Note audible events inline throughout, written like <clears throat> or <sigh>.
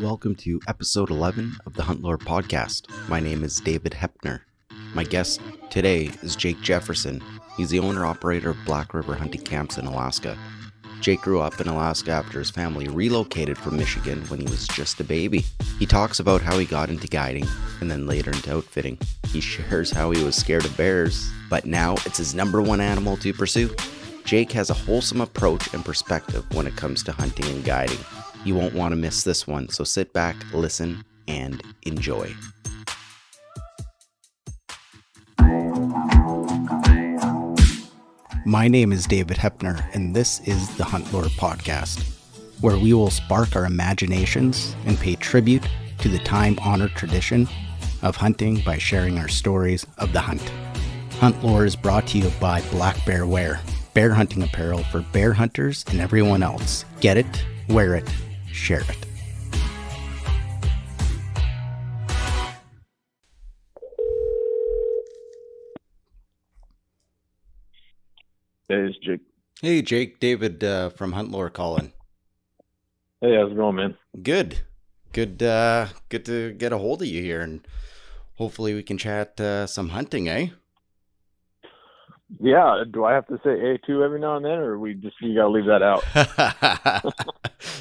Welcome to episode 11 of the Hunt Lore podcast. My name is David Hepner. My guest today is Jake Jefferson. He's the owner operator of Black River Hunting Camps in Alaska. Jake grew up in Alaska after his family relocated from Michigan when he was just a baby. He talks about how he got into guiding and then later into outfitting. He shares how he was scared of bears, but now it's his number one animal to pursue. Jake has a wholesome approach and perspective when it comes to hunting and guiding. You won't want to miss this one, so sit back, listen, and enjoy. My name is David Hepner, and this is the Hunt Lore Podcast, where we will spark our imaginations and pay tribute to the time honored tradition of hunting by sharing our stories of the hunt. Hunt Lore is brought to you by Black Bear Wear, bear hunting apparel for bear hunters and everyone else. Get it, wear it, share it. Hey, it's Jake. Hey, Jake, David uh, from Huntlore calling. Hey, how's it going, man? Good, good, uh, good to get a hold of you here, and hopefully we can chat uh, some hunting, eh? Yeah. Do I have to say A two every now and then, or we just you gotta leave that out?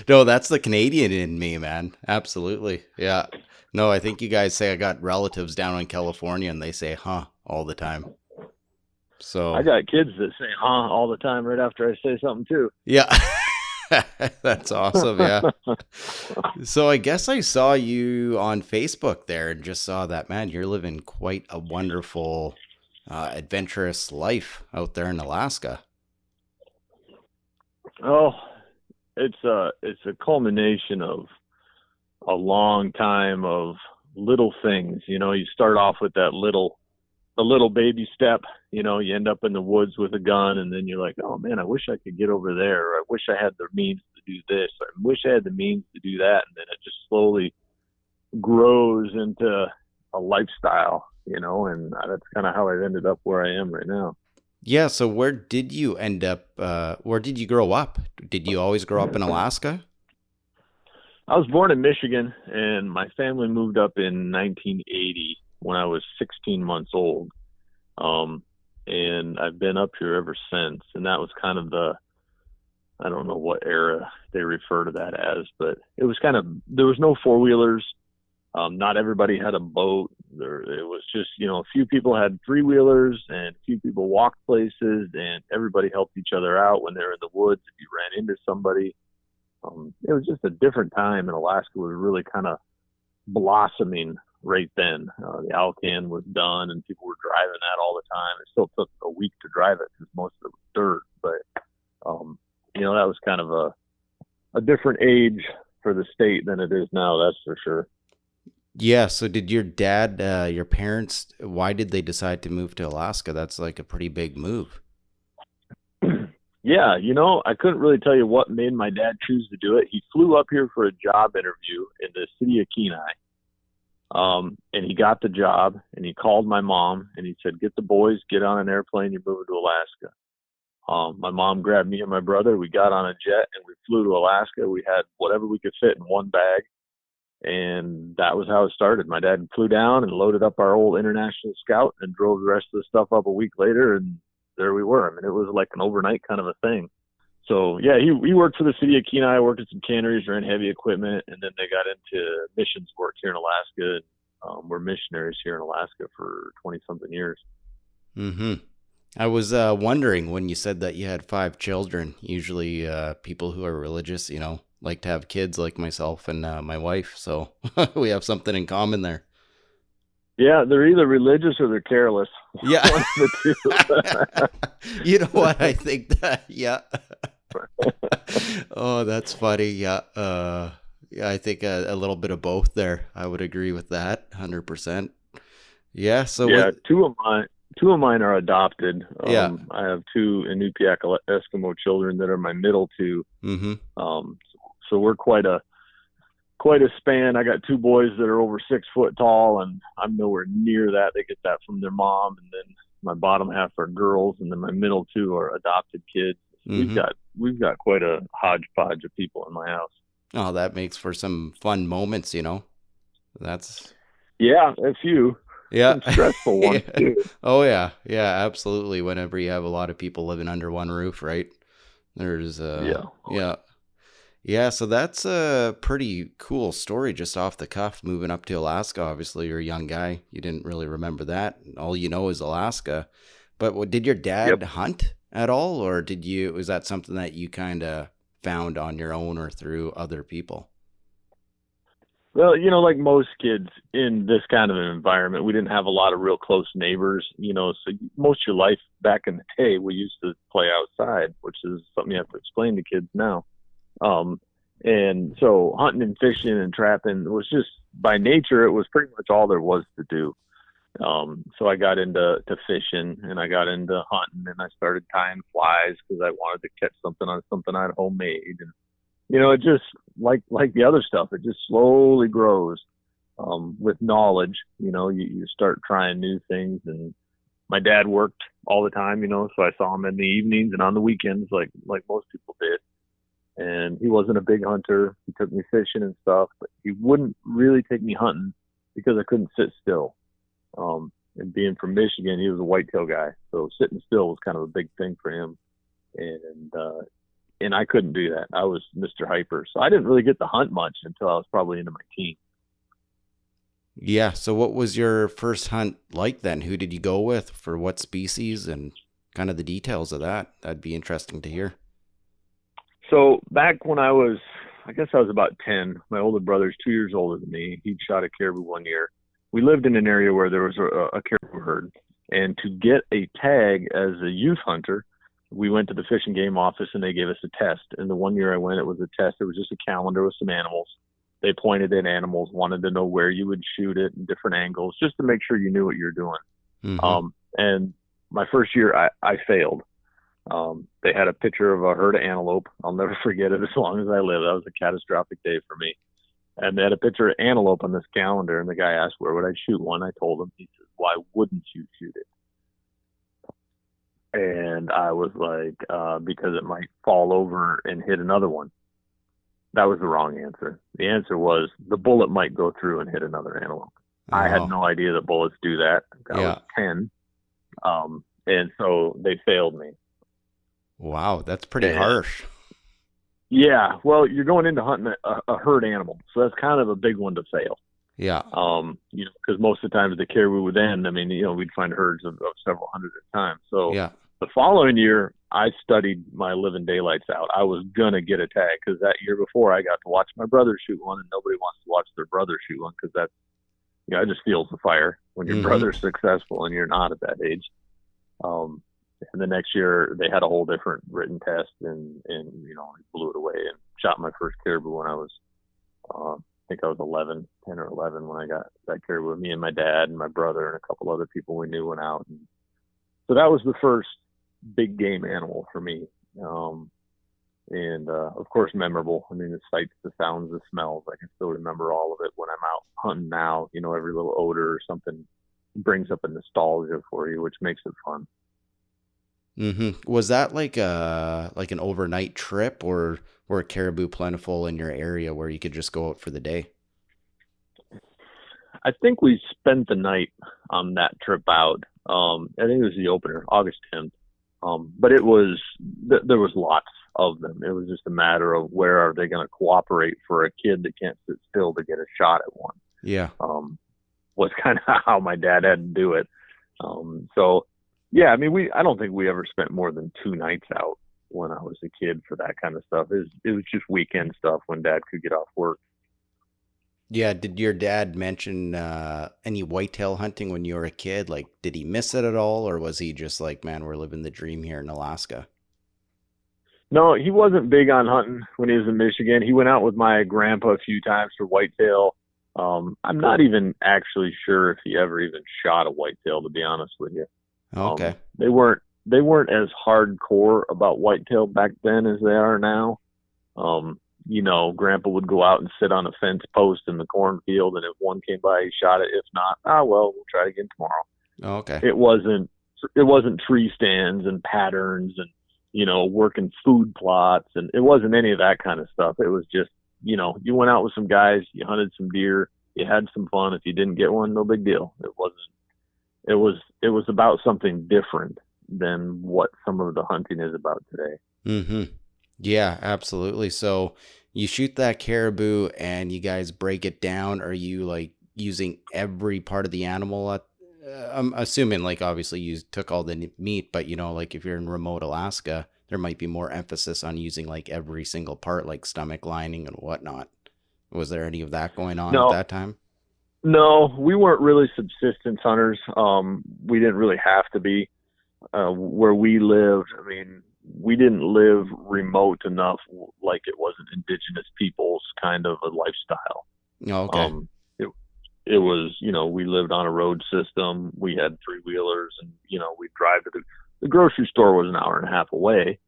<laughs> no, that's the Canadian in me, man. Absolutely. Yeah. No, I think you guys say I got relatives down in California and they say huh all the time. So I got kids that say "huh" all the time right after I say something too. Yeah. <laughs> That's awesome. Yeah. so I guess I saw you on Facebook there and just saw that, man, you're living quite a wonderful, uh, adventurous life out there in Alaska. Oh, it's a it's a culmination of a long time of little things. You know, you start off with that little a little baby step. You know, you end up in the woods with a gun, and then you're like, oh man, I wish I could get over there. Or I wish I had the means to do this. Or I wish I had the means to do that. And then it just slowly grows into a lifestyle. You know, and that's kind of how I've ended up where I am right now. Yeah. So where did you end up? Uh, where did you grow up? Did you always grow up in <laughs> Alaska? I was born in Michigan, and my family moved up in 1980 when I was 16 months old. Um, and I've been up here ever since. And that was kind of the, I don't know what era they refer to that as, but it was kind of, there was no four wheelers. Um, not everybody had a boat. There, it was just, you know, a few people had three wheelers and a few people walked places and everybody helped each other out when they were in the woods. If you ran into somebody, um, it was just a different time and Alaska was really kind of blossoming right then. Uh, the Alcan was done, and people were driving that all the time. It still took a week to drive it because most of it was dirt, but um, you know that was kind of a a different age for the state than it is now. That's for sure. Yeah. So, did your dad, uh, your parents, why did they decide to move to Alaska? That's like a pretty big move. yeah, you know, I couldn't really tell you what made my dad choose to do it. He flew up here for a job interview in the city of Kenai um, and he got the job and he called my mom and he said, get the boys, get on an airplane. You're moving to Alaska. Um, my mom grabbed me and my brother. We got on a jet and we flew to Alaska. We had whatever we could fit in one bag. And that was how it started. My dad flew down and loaded up our old international scout and drove the rest of the stuff up a week later. And there we were. I mean, it was like an overnight kind of a thing. So yeah, he he worked for the city of Kenai, worked at some canneries, ran heavy equipment, and then they got into missions work here in Alaska. Um, we're missionaries here in Alaska for twenty something years. Hmm. I was uh, wondering when you said that you had five children. Usually, uh, people who are religious, you know, like to have kids, like myself and uh, my wife. So <laughs> we have something in common there. Yeah, they're either religious or they're careless. <laughs> Yeah, <laughs> you know what? I think that. Yeah. oh, that's funny. Yeah. Uh, yeah, I think a, a, little bit of both there. I would agree with that, hundred percent. Yeah. So yeah, with... two of mine, two of mine are adopted. Um, yeah. I have two Inupiaq Eskimo children that are my middle 2 mm-hmm. Um, so we're quite a quite a span. I got two boys that are over six foot tall, and I'm nowhere near that. They get that from their mom, and then my bottom half are girls, and then my middle two are adopted kids. Mm-hmm. We've got we've got quite a hodgepodge of people in my house. Oh, that makes for some fun moments, you know. That's yeah, a few. Yeah, stressful ones <laughs> yeah. too. Oh yeah, yeah, absolutely. Whenever you have a lot of people living under one roof, right? There's uh, Yeah. yeah, yeah. So that's a pretty cool story, just off the cuff. Moving up to Alaska, obviously, you're a young guy. You didn't really remember that. All you know is Alaska. But what, did your dad Yep. hunt at all, or did you? Was that something that you kind of found on your own or through other people? Well, you know, like most kids in this kind of an environment, we didn't have a lot of real close neighbors. You know, so most of your life back in the <laughs> day, we used to play outside, which is something you have to explain to kids now. Um, and so hunting and fishing and trapping was just by nature, it was pretty much all there was to do. Um, so I got into to fishing and I got into hunting and I started tying flies because I wanted to catch something on something I'd homemade and you know, it just like like the other stuff, it just slowly grows um, with knowledge. You know, you, you start trying new things, and my dad worked all the time. You know, so I saw him in the evenings and on the weekends, like like most people did. And he wasn't a big hunter. He took me fishing and stuff, but he wouldn't really take me hunting because I couldn't sit still. Um, and being from Michigan, he was a whitetail guy, so sitting still was kind of a big thing for him. And uh, and I couldn't do that. I was Mr. Hyper, so I didn't really get to hunt much until I was probably into my teens. Yeah. So, what was your first hunt like then? Who did you go with for what species and kind of the details of that? That'd be interesting to hear. So back when I was, I guess I was about ten. My older brother's two years older than me. He'd shot a caribou one year. We lived in an area where there was a, a caribou herd, and to get a tag as a youth hunter, we went to the fish and game office and they gave us a test. And the one year I went, it was a test. It was just a calendar with some animals. They pointed at animals, wanted to know where you would shoot it and different angles, just to make sure you knew what you were doing. Mhm. Um, and my first year, I, I failed. Um, they had a picture of a herd of antelope. I'll never <laughs> forget it as long as I live. That was a catastrophic day for me. And they had a picture of antelope on this calendar, and the guy asked where would I shoot one. I told him. He said, "Why wouldn't you shoot it?" And I was like, uh, "Because it might fall over and hit another one." That was the wrong answer. The answer was the bullet might go through and hit another antelope. I Oh, had no idea that bullets do that. I Yeah. was ten, um, and so they failed me. Wow, that's pretty Yeah. harsh. Yeah, well, you're going into hunting a, a herd animal, so that's kind of a big one to fail. Yeah. Um, you know, because most of the times the caribou would end. I mean, you know, we'd find herds of, of several hundred at a time. So Yeah. the following year, I studied my living daylights out. I was gonna get a tag because that year before I got to watch my brother shoot one, and nobody wants to watch their brother shoot one because that's, you know, it just feels the fire when your Mhm. brother's successful and you're not at that age. Um, and the next year they had a whole different written test, and and you know, I blew it away and shot my first caribou when I was, uh, think I was 11, 10 or 11 when I got that caribou. Me and my dad and my brother and a couple other people we knew went out, and so that was the first big game animal for me. Um, and uh, of course, memorable. I mean, the sights, the sounds, the smells. I can still remember all of it when I'm out hunting now. You know, every little odor or something brings up a nostalgia for you, which makes it fun. Hmm Was that like a like an overnight trip, or were caribou plentiful in your area where you could just go out for the day? I think we spent the night on that trip out. Um, I think it was the opener, August 10th. Um, but it was th- there was lots of them. It was just a matter of where are they going to cooperate for a kid that can't sit still to get a shot at one. Yeah. um, was <laughs> kind of how my dad had to do it. Um, so yeah, I mean, we, I don't think we ever spent more than two nights out when I was a kid for that kind of stuff. It was, it was just weekend stuff when dad could get off work. Yeah. Did your dad mention uh, any whitetail hunting when you were a kid? Like, did he miss it at all, or was he just like, man, we're living the dream here in Alaska? No, he wasn't big on hunting when he was in Michigan. He went out with my grandpa a few times for whitetail. Um, I'm not even actually sure if he ever even shot a whitetail, to be honest with you. Um, Okay. they weren't they weren't as hardcore about whitetail back then as they are now. Um, you know, Grandpa would go out and sit on a fence post in the cornfield, and if one came by, he shot it. If not, ah, well, we'll try again tomorrow. okay. It wasn't it wasn't tree stands and patterns and you know working food plots, and it wasn't any of that kind of stuff. It was just you know, you went out with some guys, you hunted some deer, you had some fun. If you didn't get one, no big deal. It wasn't. It was. It was about something different than what some of the hunting is about today. Mm-hmm. Yeah, absolutely. So you shoot that caribou and you guys break it down. Are you like using every part of the animal at uh, I'm assuming like obviously you took all the meat, but you know, like if you're in remote Alaska, there might be more emphasis on using like every single part, like stomach lining and whatnot. Was there any of that going on No. at that time? No, we weren't really subsistence hunters. Um, we didn't really have to be. Uh, where we lived, I mean, we didn't live remote enough like it was an indigenous people's kind of a lifestyle. Oh, okay. Um, it it was you know we lived on a road system. We had three wheelers, and you know we'd drive to the the grocery store was an hour and a half away.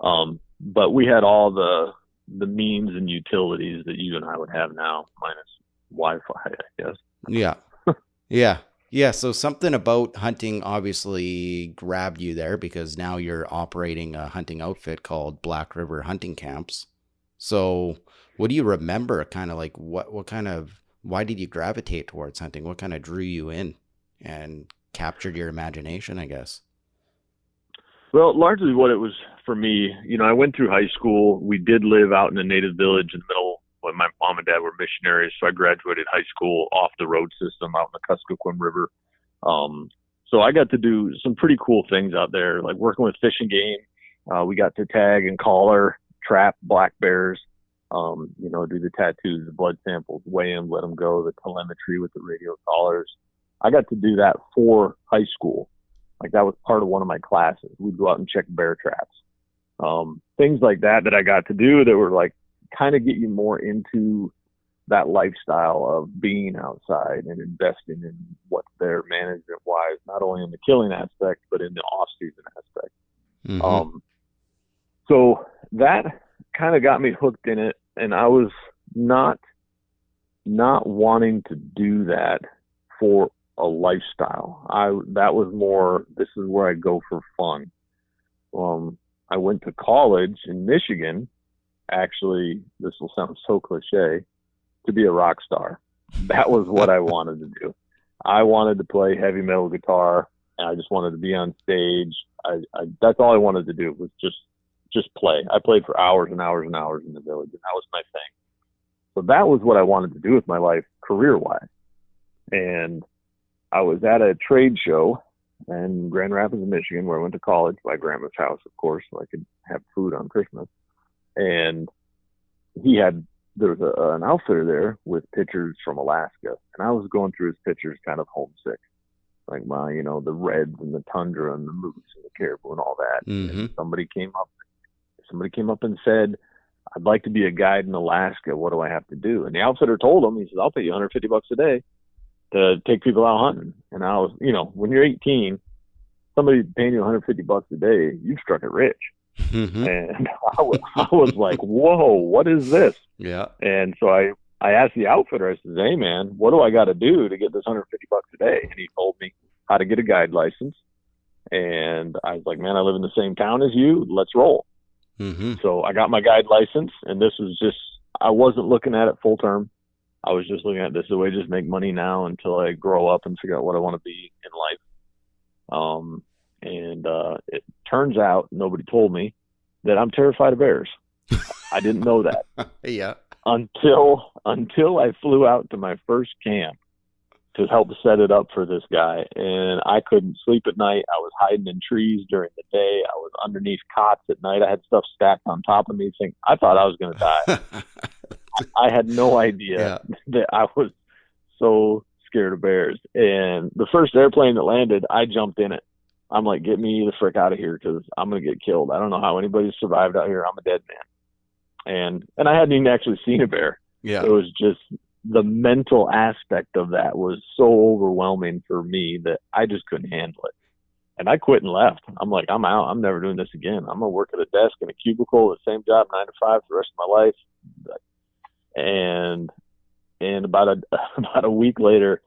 Um, but we had all the the means and utilities that you and I would have now, minus Wi-Fi, I guess. Yeah. <laughs> yeah. Yeah. So something about hunting obviously grabbed you there because now you're operating a hunting outfit called Black River Hunting Camps. So what do you remember kind of like what what kind of why did you gravitate towards hunting? What kind of drew you in and captured your imagination, I guess? Well, largely what it was for me, you know, I went through high school. We did live out in a native village in the middle when my mom and dad were missionaries. So I graduated high school off the road system out in the Kuskokwim River. Um, so I got to do some pretty cool things out there, like working with fish and game. Uh, we got to tag and collar, trap black bears, um, you know, do the tattoos, the blood samples, weigh them, let them go, the telemetry with the radio collars. I got to do that for high school. Like that was part of one of my classes. We'd go out and check bear traps. Um, things like that that I got to do that were like kind of get you more into that lifestyle of being outside and investing in what's there management wise, not only in the killing aspect, but in the off season aspect. Mhm. Um, so that kind of got me hooked in it, and I was not not wanting to do that for a lifestyle. I that was more. This is where I go for fun. Um, I went to college in Michigan. Actually, this will sound so cliche, to be a rock star. That was what I wanted to do. I wanted to play heavy metal guitar, and I just wanted to be on stage. I, I that's all I wanted to do was just just play. I played for hours and hours and hours in the village, and that was my thing. So that was what I wanted to do with my life, career wise. And I was at a trade show in Grand Rapids, Michigan, where I went to college, my grandma's house, of course, so I could have food on Christmas. And he had there was a, an outfitter there with pictures from Alaska, and I was going through his pictures, kind of homesick, like my, you know, the reds and the tundra and the moose and the caribou and all that. Mhm. And somebody came up, somebody came up and said, "I'd like to be a guide in Alaska. What do I have to do?" And the outfitter told him, he says, "I'll pay you 150 bucks a day to take people out hunting." And I was, you know, when you're 18, somebody paying you 150 bucks a day, you've struck it rich. Mhm. And <laughs> I was, I was like, "Whoa, what is this?" Yeah. And so I, I asked the outfitter, I said, Hey man, what do I got to do to get this 150 bucks a day? And he told me how to get a guide license. And I was like, man, I live in the same town as you. Let's roll. hmm So I got my guide license and this was just, I wasn't looking at it full term. I was just looking at this as a way to just make money now until I grow up and figure out what I want to be in life. Um, and, uh, it turns out nobody told me that I'm terrified of bears. I didn't know that <laughs> yeah. until until I flew out to my first camp to help set it up for this guy and I couldn't sleep at night. I was hiding in trees during the day. I was underneath cots at night. I had stuff stacked on top of me think I thought I was going to die. <laughs> I had no idea yeah. that I was so scared of bears. And the first airplane that landed, I jumped in it. I'm like, get me the frick out of here because I'm gonna get killed. I don't know how anybody survived out here. I'm a dead man. And and I hadn't even actually seen a bear. Yeah. It was just the mental aspect of that was so overwhelming for me that I just couldn't handle it. And I quit and left. I'm like, I'm out. I'm never doing this again. I'm gonna work at a desk in a cubicle, the same job, nine to five, for the rest of my life. And and about a <laughs> about a week later,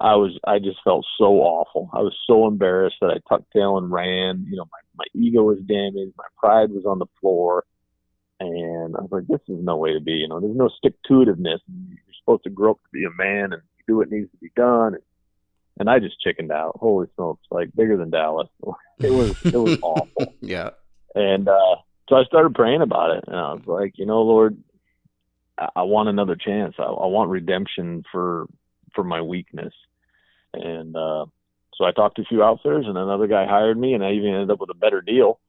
I was I just felt so awful. I was so embarrassed that I tucked tail and ran. You know, my my ego was damaged. My pride was on the floor. And I was like, this is no way to be. You know, there's no stick to itiveness. You're supposed to grow up to be a man and do what needs to be done. And, and I just chickened out. Holy smokes, like bigger than Dallas. <laughs> It was it was awful. <laughs> Yeah. And uh, so I started praying about it, and I was like, you know, Lord, I, I want another chance. I, I want redemption for for my weakness. And uh, so I talked to a few outfitters, and another guy hired me, and I even ended up with a better deal.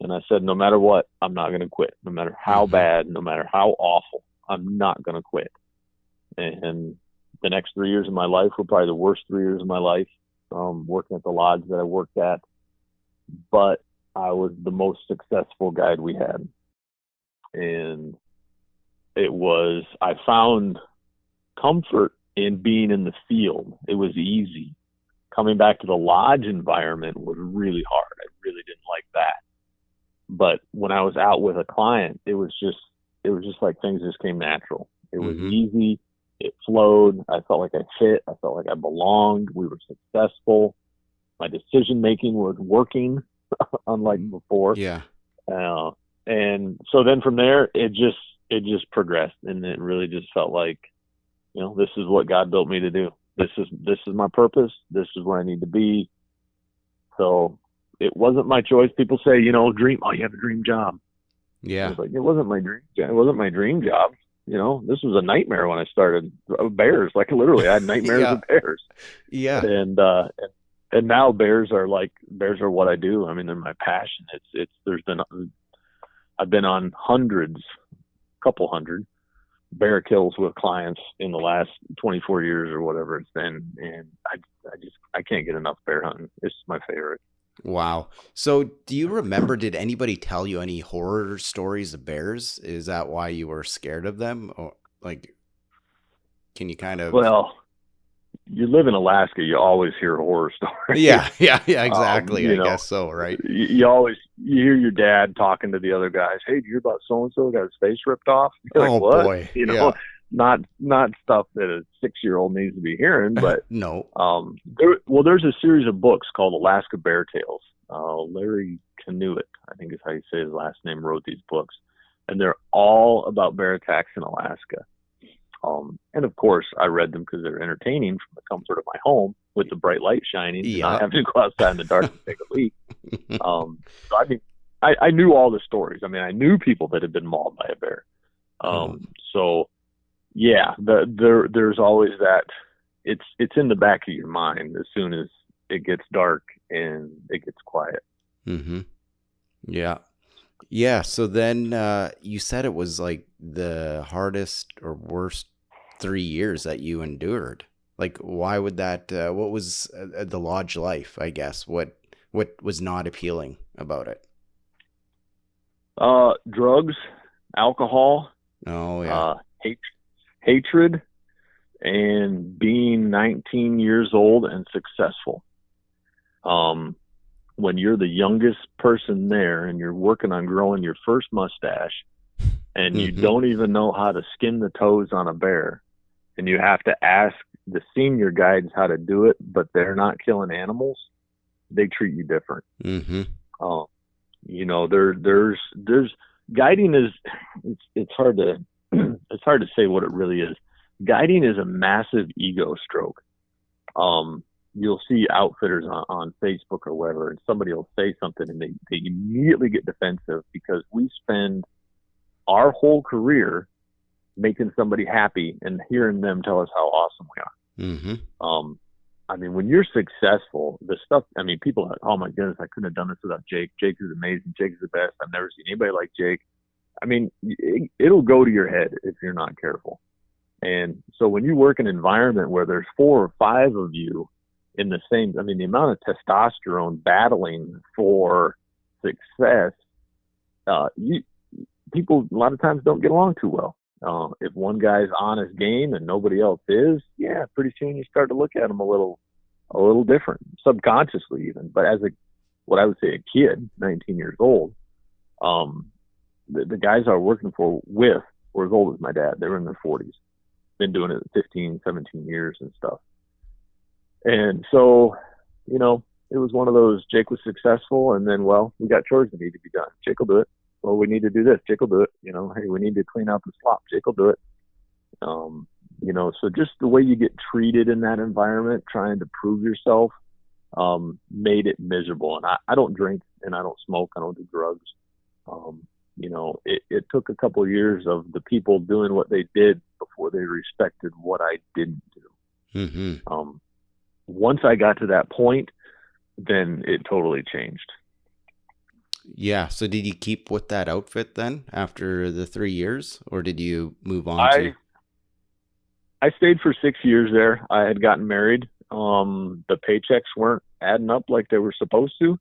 And I said, no matter what, I'm not going to quit. No matter how Mhm. bad, no matter how awful, I'm not going to quit. And the next three years of my life were probably the worst three years of my life, um, working at the lodge that I worked at. But I was the most successful guide we had. And it was, I found comfort in being in the field. It was easy. Coming back to the lodge environment was really hard. I really didn't like that. But when I was out with a client, it was just, it was just like things just came natural. It was Mhm. easy. It flowed. I felt like I fit. I felt like I belonged. We were successful. My decision making was working, <laughs> unlike before. Yeah. Uh, and so then from there, it just it just progressed, and it really just felt like, you know, this is what God built me to do. This is this is my purpose. This is where I need to be. So it wasn't my choice. People say, you know, dream. Oh, you have a dream job. Yeah. was like, it wasn't my dream. It wasn't my dream job. You know, this was a nightmare when I started. Uh, Bears, like literally, I had <laughs> nightmares Yeah. of bears Yeah. and uh and, and now bears are like bears are what I do. I mean, they're my passion. It's it's there's been I've been on hundreds, couple hundred bear kills with clients in the last 24 years or whatever it's been, and I I just I can't get enough bear hunting. It's my favorite. Wow. So, do you remember? Did anybody tell you any horror stories of bears? Is that why you were scared of them, or like, can you kind of? Well, you live in Alaska, you always hear horror <laughs> stories. yeah, yeah, yeah. Exactly. Um, I know, guess so. Right. you, you always you hear your dad talking to the other guys. Hey, did you hear about so and so got his face ripped off? <laughs> You're oh like, what? boy. You know, Yeah. not not stuff that a six year old needs to be hearing, but <laughs> no. um, there, well, there's a series of books called Alaska Bear Tales. Uh, Larry Kaniut, I think is how you say his last name, wrote these books, and they're all about bear attacks in Alaska. Um, and of course, I read them because they're entertaining from the comfort of my home with the bright light shining, and Yeah. not having to go outside in the dark and take a leak. <laughs> Um, so I mean, I, I knew all the stories. I mean, I knew people that had been mauled by a bear. Um, so yeah, the, there there's always that. It's it's in the back of your mind as soon as it gets dark and it gets quiet. Mm-hmm. Yeah. Yeah. So then uh, you said it was like the hardest or worst three years that you endured. Like, why would that? Uh, what was uh, the lodge life? I guess what what was not appealing about it? Uh, drugs, alcohol, Oh yeah. uh, hate, hatred, and being 19 years old and successful. Um, when you're the youngest person there and you're working on growing your first mustache and you Mhm. don't even know how to skin the toes on a bear and you have to ask the senior guides how to do it, but they're not killing animals, they treat you different. mm-hmm. Um, you know, there there's there's guiding is it's it's hard to <clears throat> it's hard to say what it really is. Guiding is a massive ego stroke. Um, you'll see outfitters on, on Facebook or whatever, and somebody will say something and they, they immediately get defensive because we spend our whole career making somebody happy and hearing them tell us how awesome we are. Mm-hmm. Um, I mean, when you're successful, the stuff, I mean, people are like, oh my goodness, I couldn't have done this without Jake. Jake is amazing. Jake is the best. I've never seen anybody like Jake. I mean, it, it'll go to your head if you're not careful. And so when you work in an environment where there's four or five of you in the same, I mean, the amount of testosterone battling for success, uh, you, people a lot of times don't get along too well. Uh, if one guy's on his game and nobody else is, yeah, pretty soon you start to look at him a little, a little different, subconsciously even. But as a, what I would say, a kid, 19 years old, um, the, the guys I was working for with were as old as my dad. They were in their 40s, been doing it 15, 17 years and stuff. And so, you know, it was one of those. Jake was successful, and then, well, we got chores that need to be done. Jake will do it. Well, we need to do this. Jake will do it. You know, hey, we need to clean out the slop. Jake will do it. Um, you know, so just the way you get treated in that environment, trying to prove yourself, um, made it miserable. And I, I don't drink and I don't smoke. I don't do drugs. Um, you know, it, it took a couple of years of the people doing what they did before they respected what I didn't do. Mm-hmm. Um, once I got to that point, then it totally changed. Yeah. So did you keep with that outfit then after the three years, or did you move on I to? I stayed for six years there. I had gotten married. Um, the paychecks weren't adding up like they were supposed to.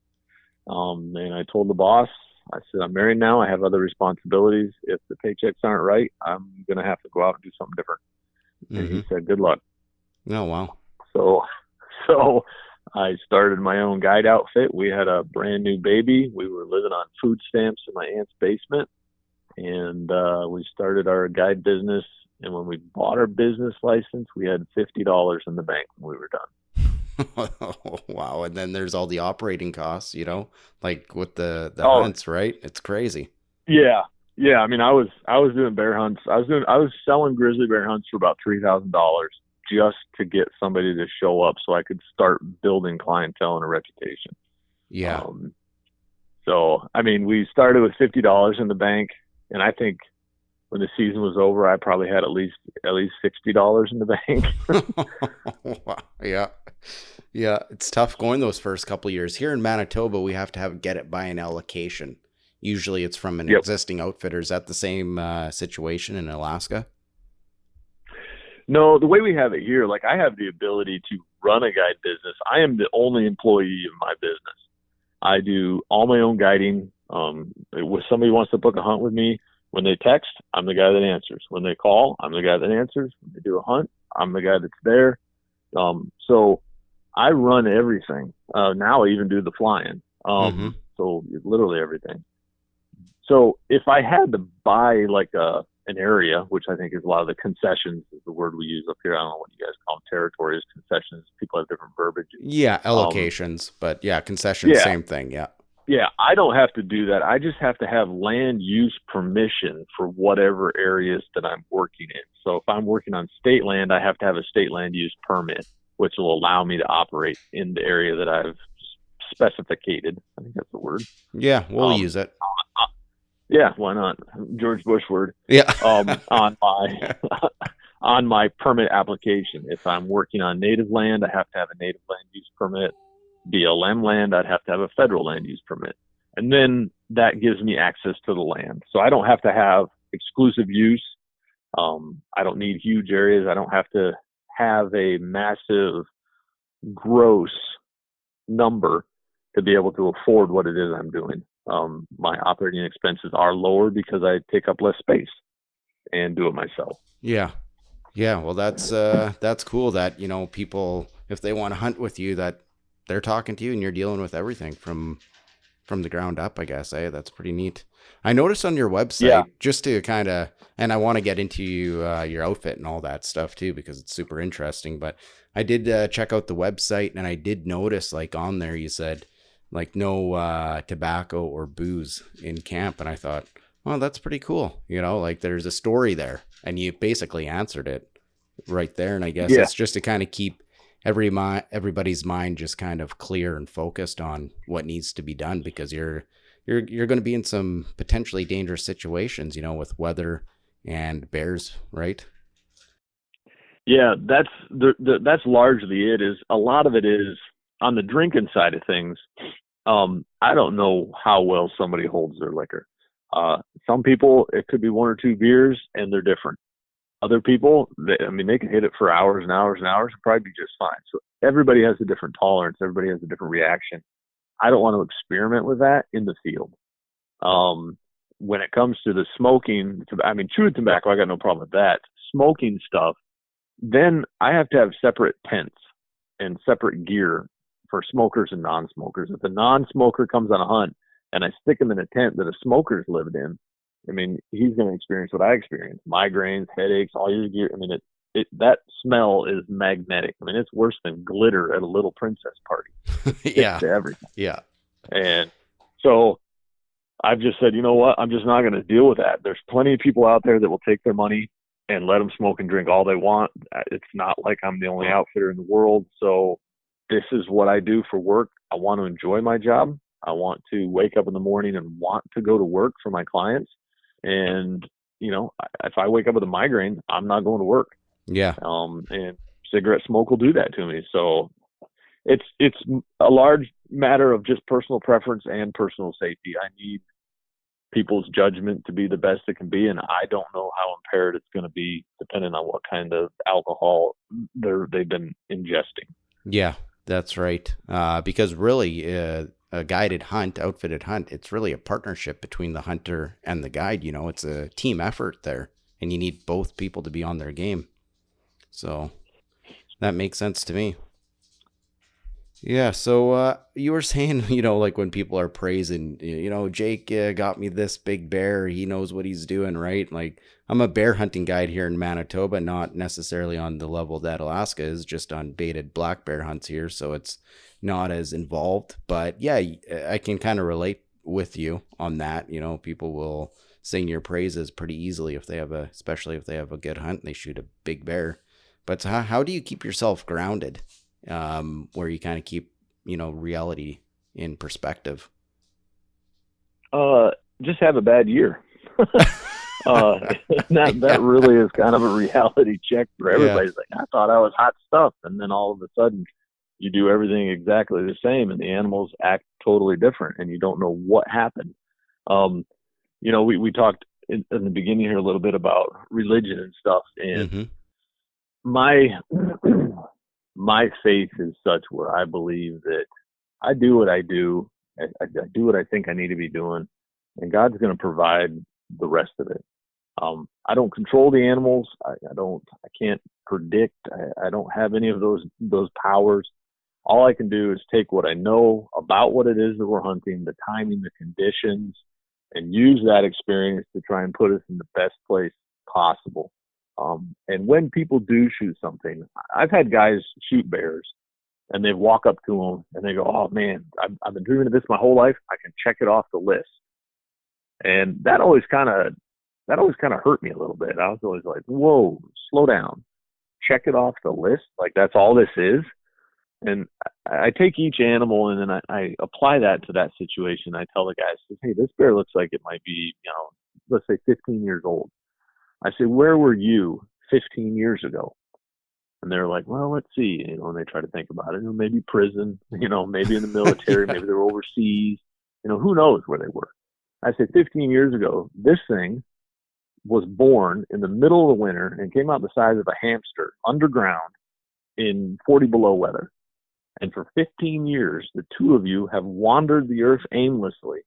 Um, and I told the boss, I said, I'm married now. I have other responsibilities. If the paychecks aren't right, I'm going to have to go out and do something different. And hmm he said, good luck. Oh wow. So, <laughs> so I started my own guide outfit. We had a brand new baby. We were living on food stamps in my aunt's basement, and uh, we started our guide business. And when we bought our business license, we had fifty dollars in the bank when we were done. <laughs> wow. And then there's all the operating costs, you know, like with the the Oh. hunts, right? It's crazy. Yeah, yeah. I mean, I was I was doing bear hunts. I was doing I was selling grizzly bear hunts for about three thousand dollars just to get somebody to show up, so I could start building clientele and a reputation. Yeah. Um, so I mean, we started with fifty dollars in the bank, and I think when the season was over, I probably had at least at least sixty dollars in the bank. <laughs> <laughs> Yeah. Yeah. It's tough going those first couple years. Here in Manitoba, we have to have get it by an allocation. Usually it's from an Yep. existing outfitter. Is that the same uh, situation in Alaska? No, the way we have it here, like I have the ability to run a guide business. I am the only employee of my business. I do all my own guiding. Um, if somebody wants to book a hunt with me, when they text, I'm the guy that answers. When they call, I'm the guy that answers. When they do a hunt, I'm the guy that's there. Um, so I run everything. Uh, now I even do the flying. Um, Mhm. so literally everything. So if I had to buy like a an area, which I think is a lot of the concessions is the word we use up here. I don't know what you guys call them, territories, concessions. People have different verbiage. Yeah, allocations, but yeah, concessions, yeah. same thing. Yeah. Yeah, I don't have to do that. I just have to have land use permission for whatever areas that I'm working in. So if I'm working on state land, I have to have a state land use permit, which will allow me to operate in the area that I've specificated. I think that's the word. Yeah, we'll Um, use it. Yeah, why not? George Bush word. Yeah. <laughs> um, on my <laughs> on my permit application. If I'm working on native land, I have to have a native land use permit. BLM land, I'd have to have a federal land use permit, and then that gives me access to the land. So I don't have to have exclusive use. Um, I don't need huge areas. I don't have to have a massive gross number to be able to afford what it is I'm doing. Um, my operating expenses are lower because I take up less space and do it myself. Yeah. Yeah, well that's uh that's cool that, you know, people if they want to hunt with you that they're talking to you and you're dealing with everything from from the ground up, I guess. Eh? That's pretty neat. I noticed on your website Yeah. just to kind of and I want to get into uh, your outfit and all that stuff too because it's super interesting, but I did uh, check out the website and I did notice like on there you said like no uh tobacco or booze in camp and I thought well, that's pretty cool. You know, like there's a story there, and you basically answered it right there. And I guess Yeah. it's just to kind of keep every mi- everybody's mind just kind of clear and focused on what needs to be done because you're you're you're going to be in some potentially dangerous situations, you know, with weather and bears, right? Yeah, that's the, the that's largely it. Is a lot of it is on the drinking side of things. Um, I don't know how well somebody holds their liquor. Uh, some people it could be one or two beers and they're different. Other people, they, I mean, they can hit it for hours and hours and hours and probably be just fine. So everybody has a different tolerance. Everybody has a different reaction. I don't want to experiment with that in the field. Um, when it comes to the smoking, I mean, chewing tobacco, I got no problem with that. Smoking stuff, then I have to have separate tents and separate gear for smokers and non-smokers. If a non-smoker comes on a hunt and I stick him in a tent that a smoker's lived in, I mean, he's going to experience what I experienced: migraines, headaches, all your gear. I mean, it, it that smell is magnetic. I mean, it's worse than glitter at a little princess party. <laughs> Yeah, to everything. yeah, And so I've just said, you know what? I'm just not going to deal with that. There's plenty of people out there that will take their money and let them smoke and drink all they want. It's not like I'm the only outfitter in the world. So this is what I do for work. I want to enjoy my job. I want to wake up in the morning and want to go to work for my clients. And, you know, if I wake up with a migraine, I'm not going to work. Yeah. Um, and cigarette smoke will do that to me. So it's, it's a large matter of just personal preference and personal safety. I need people's judgment to be the best it can be. And I don't know how impaired it's going to be depending on what kind of alcohol they're, they've been ingesting. Yeah, that's right. Uh, because really, uh, a guided hunt, outfitted hunt, it's really a partnership between the hunter and the guide. You know, it's a team effort there, and you need both people to be on their game. So that makes sense to me. Yeah. So uh, you were <laughs> saying, you know, like when people are praising, you know, Jake uh, got me this big bear. He knows what he's doing, right? Like I'm a bear hunting guide here in Manitoba, not necessarily on the level that Alaska is, just on baited black bear hunts here. So it's not as involved. But yeah, I can kind of relate with you on that. You know, people will sing your praises pretty easily if they have a, especially if they have a good hunt and they shoot a big bear. But how, how do you keep yourself grounded? um, where you kind of keep you know reality in perspective? Uh, just have a bad year. <laughs> uh, <laughs> <laughs> that that really is kind of a reality check for everybody. Yeah. Like I thought I was hot stuff, and then all of a sudden you do everything exactly the same, and the animals act totally different, and you don't know what happened. Um, you know, we we talked in, in the beginning here a little bit about religion and stuff, and mm-hmm. my <clears throat> my faith is such where I believe that I do what I do. I, I, I do what I think I need to be doing, and God's going to provide the rest of it. Um, I don't control the animals. I, I don't. I can't predict. I, I don't have any of those those powers. All I can do is take what I know about what it is that we're hunting, the timing, the conditions, and use that experience to try and put us in the best place possible. Um, and when people do shoot something, I've had guys shoot bears and they walk up to them and they go, "Oh man, I've, I've been dreaming of this my whole life. I can check it off the list." And that always kind of that always kind of hurt me a little bit. I was always like, "Whoa, slow down, check it off the list. Like that's all this is." And I, I take each animal and then I, I apply that to that situation. I tell the guys, "Hey, this bear looks like it might be, you know, let's say 15 years old." I say, where were you 15 years ago? And they're like, well, let's see, you know, and they try to think about it. Maybe prison, <laughs> you know, maybe in the military, <laughs> maybe they're overseas, you know, who knows where they were. I said, 15 years ago, this thing was born in the middle of the winter and came out the size of a hamster underground in 40 below weather. And for 15 years, the two of you have wandered the earth aimlessly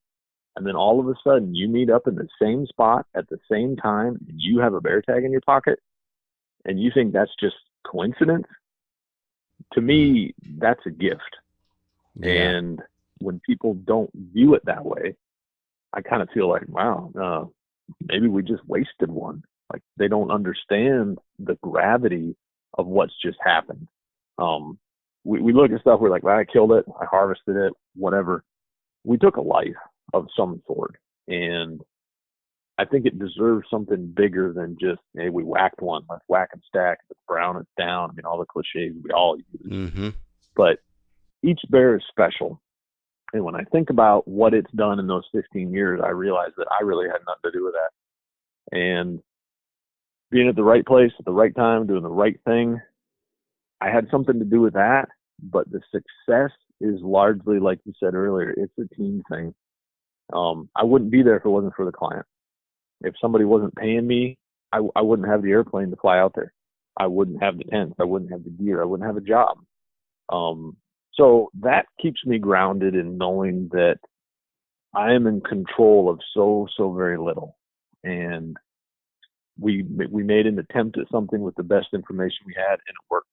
and then all of a sudden you meet up in the same spot at the same time and you have a bear tag in your pocket and you think that's just coincidence to me that's a gift yeah. and when people don't view it that way i kind of feel like wow uh, maybe we just wasted one like they don't understand the gravity of what's just happened um we, we look at stuff we're like well, i killed it i harvested it whatever we took a life of some sort. And I think it deserves something bigger than just, hey, we whacked one, let's whack and stack, it's brown, it's down. I mean, all the cliches we all use. Mm-hmm. But each bear is special. And when I think about what it's done in those 15 years, I realize that I really had nothing to do with that. And being at the right place at the right time, doing the right thing, I had something to do with that. But the success is largely, like you said earlier, it's a team thing. Um, I wouldn't be there if it wasn't for the client. If somebody wasn't paying me, I, I wouldn't have the airplane to fly out there. I wouldn't have the tents. I wouldn't have the gear. I wouldn't have a job. Um, so that keeps me grounded in knowing that I am in control of so so very little, and we we made an attempt at something with the best information we had, and it worked.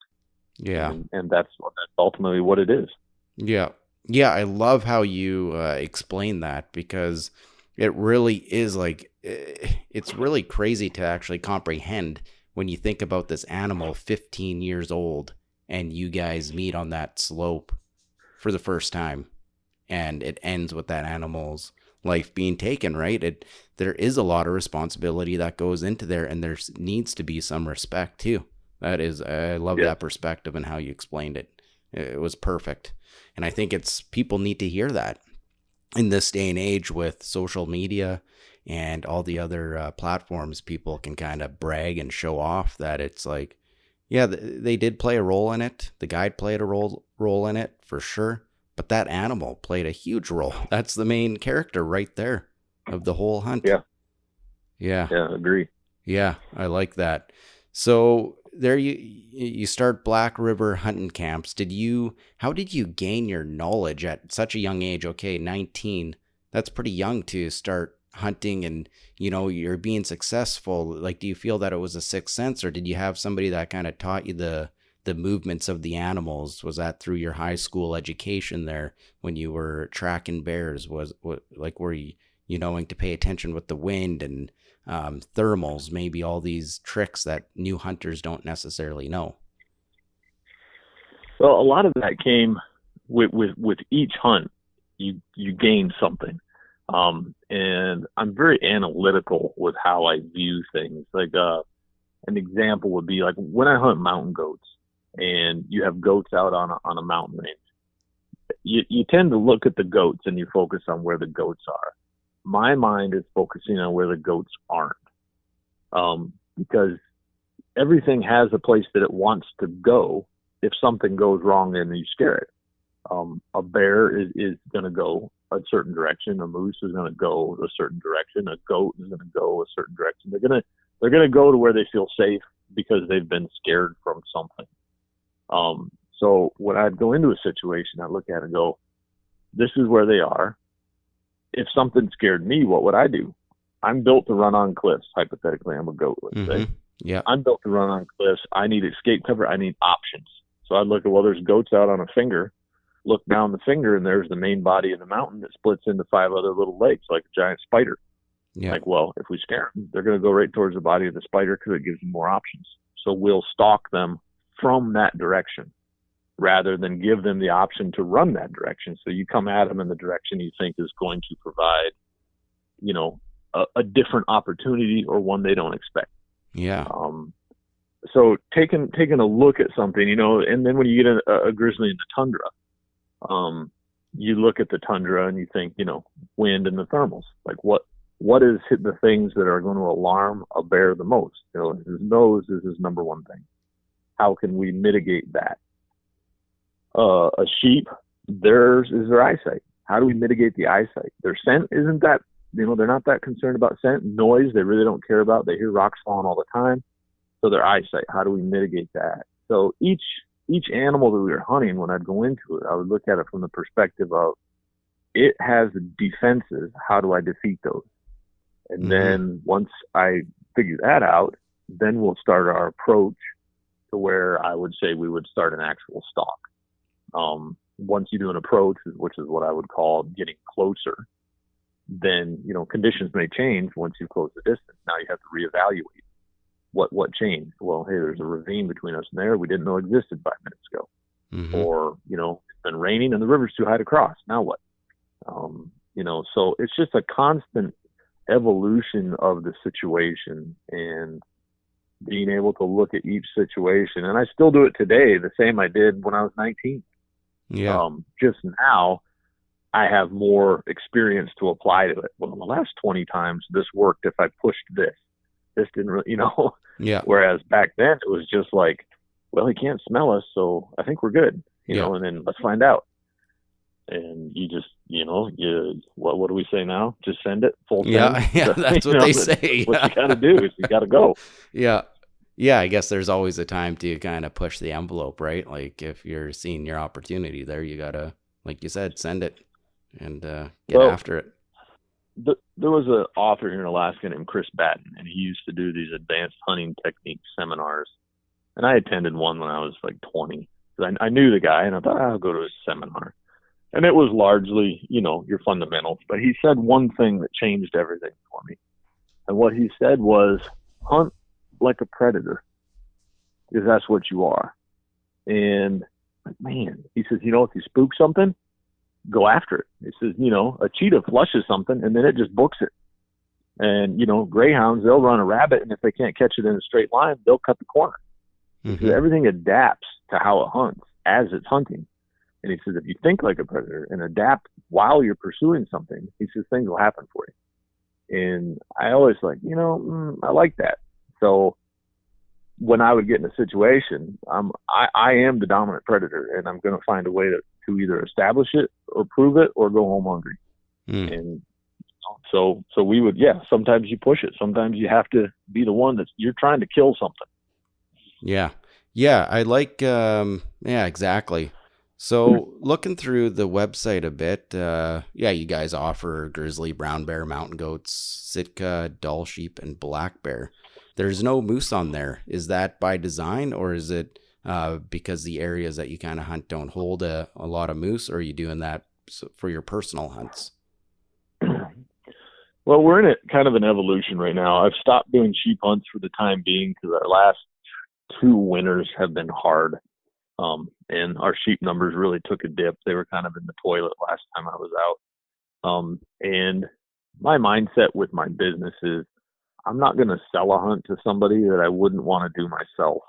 Yeah, and, and that's that's ultimately what it is. Yeah, yeah, I love how you uh, explain that because it really is like eh, it's really crazy to actually comprehend when you think about this animal 15 years old and you guys meet on that slope for the first time and it ends with that animal's life being taken, right? It there is a lot of responsibility that goes into there, and there needs to be some respect too. That is, I love yeah. that perspective and how you explained it. It was perfect, and I think it's people need to hear that in this day and age with social media and all the other uh, platforms. People can kind of brag and show off that it's like, yeah, they did play a role in it. The guide played a role role in it for sure but that animal played a huge role. <laughs> That's the main character right there of the whole hunt. Yeah. Yeah. Yeah, agree. Yeah, I like that. So there you you start Black River hunting camps. Did you how did you gain your knowledge at such a young age? Okay, 19. That's pretty young to start hunting and you know you're being successful. Like do you feel that it was a sixth sense or did you have somebody that kind of taught you the the movements of the animals? Was that through your high school education there when you were tracking bears? Was what like were you you knowing to pay attention with the wind and um, thermals? Maybe all these tricks that new hunters don't necessarily know. Well, a lot of that came with with, with each hunt. You you gain something. Um, and I'm very analytical with how I view things. Like uh, an example would be like when I hunt mountain goats and you have goats out on a, on a mountain range, you, you tend to look at the goats and you focus on where the goats are. My mind is focusing on where the goats aren't, um, because everything has a place that it wants to go. If something goes wrong, and you scare it. Um, a bear is, is going to go a certain direction. A moose is going to go a certain direction. A goat is going to go a certain direction. They're going to they're going to go to where they feel safe because they've been scared from something. Um, so when I'd go into a situation, I'd look at it and go, this is where they are. If something scared me, what would I do? I'm built to run on cliffs. Hypothetically, I'm a goat, let's mm-hmm. say. Yeah. I'm built to run on cliffs. I need escape cover. I need options. So I'd look at, well, there's goats out on a finger. Look down the finger, and there's the main body of the mountain that splits into five other little lakes like a giant spider. Yeah. Like, well, if we scare them, they're going to go right towards the body of the spider because it gives them more options. So we'll stalk them from that direction rather than give them the option to run that direction. So you come at them in the direction you think is going to provide, you know, a, a different opportunity or one they don't expect. Yeah. Um, so taking taking a look at something, you know, and then when you get a, a grizzly in the tundra, um, you look at the tundra and you think, you know, wind and the thermals. Like what what is the things that are going to alarm a bear the most? You know, his nose is his number one thing how can we mitigate that? Uh, a sheep, theirs is their eyesight. How do we mitigate the eyesight? Their scent isn't that, you know, they're not that concerned about scent. Noise, they really don't care about. They hear rocks falling all the time. So their eyesight, how do we mitigate that? So each each animal that we were hunting, when I'd go into it, I would look at it from the perspective of it has defenses. How do I defeat those? And mm-hmm. then once I figure that out, then we'll start our approach to where I would say we would start an actual stalk. Um, once you do an approach, which is what I would call getting closer, then you know conditions may change once you close the distance. Now you have to reevaluate what what changed. Well, hey, there's a ravine between us and there we didn't know existed five minutes ago, mm-hmm. or you know it's been raining and the river's too high to cross. Now what? Um, you know, so it's just a constant evolution of the situation and being able to look at each situation. And I still do it today, the same I did when I was 19. Yeah. Um, just now, I have more experience to apply to it. Well, the last 20 times this worked if I pushed this. This didn't really, you know. <laughs> Yeah. Whereas back then it was just like, well, he can't smell us, so I think we're good, you yeah. know. And then let's find out. And you just, you know, you what what do we say now? Just send it full. Yeah, <laughs> <laughs> yeah, that's what know, they say. What you got to do is you got to go. yeah, yeah, I guess there's always a time to kind of push the envelope, right? Like if you're seeing your opportunity there, you gotta, like you said, send it and uh, get well, after it. The, there was an author here in Alaska named Chris Batin, and he used to do these advanced hunting technique seminars. And I attended one when I was like 20. I, I knew the guy, and I thought I'll go to his seminar. And it was largely, you know, your fundamentals. But he said one thing that changed everything for me. And what he said was, hunt like a predator because that's what you are. And man, he says, you know, if you spook something, go after it. He says, you know, a cheetah flushes something and then it just books it. And, you know, greyhounds, they'll run a rabbit and if they can't catch it in a straight line, they'll cut the corner. Mm-hmm. everything adapts to how it hunts as it's hunting. And he says, if you think like a predator and adapt while you're pursuing something, he says things will happen for you. And I always like, you know, mm, I like that. So when I would get in a situation, I'm I, I am the dominant predator, and I'm going to find a way to to either establish it or prove it or go home hungry. Mm. And so so we would yeah. Sometimes you push it. Sometimes you have to be the one that you're trying to kill something. Yeah, yeah. I like um yeah exactly. So looking through the website a bit, uh, yeah, you guys offer grizzly, brown bear, mountain goats, Sitka, Dall sheep, and black bear. There's no moose on there. Is that by design, or is it uh, because the areas that you kind of hunt don't hold a, a lot of moose, or are you doing that for your personal hunts? <clears throat> Well, we're in it kind of an evolution right now. I've stopped doing sheep hunts for the time being because our last two winters have been hard. Um, and our sheep numbers really took a dip. They were kind of in the toilet last time I was out. Um, and my mindset with my business is I'm not going to sell a hunt to somebody that I wouldn't want to do myself.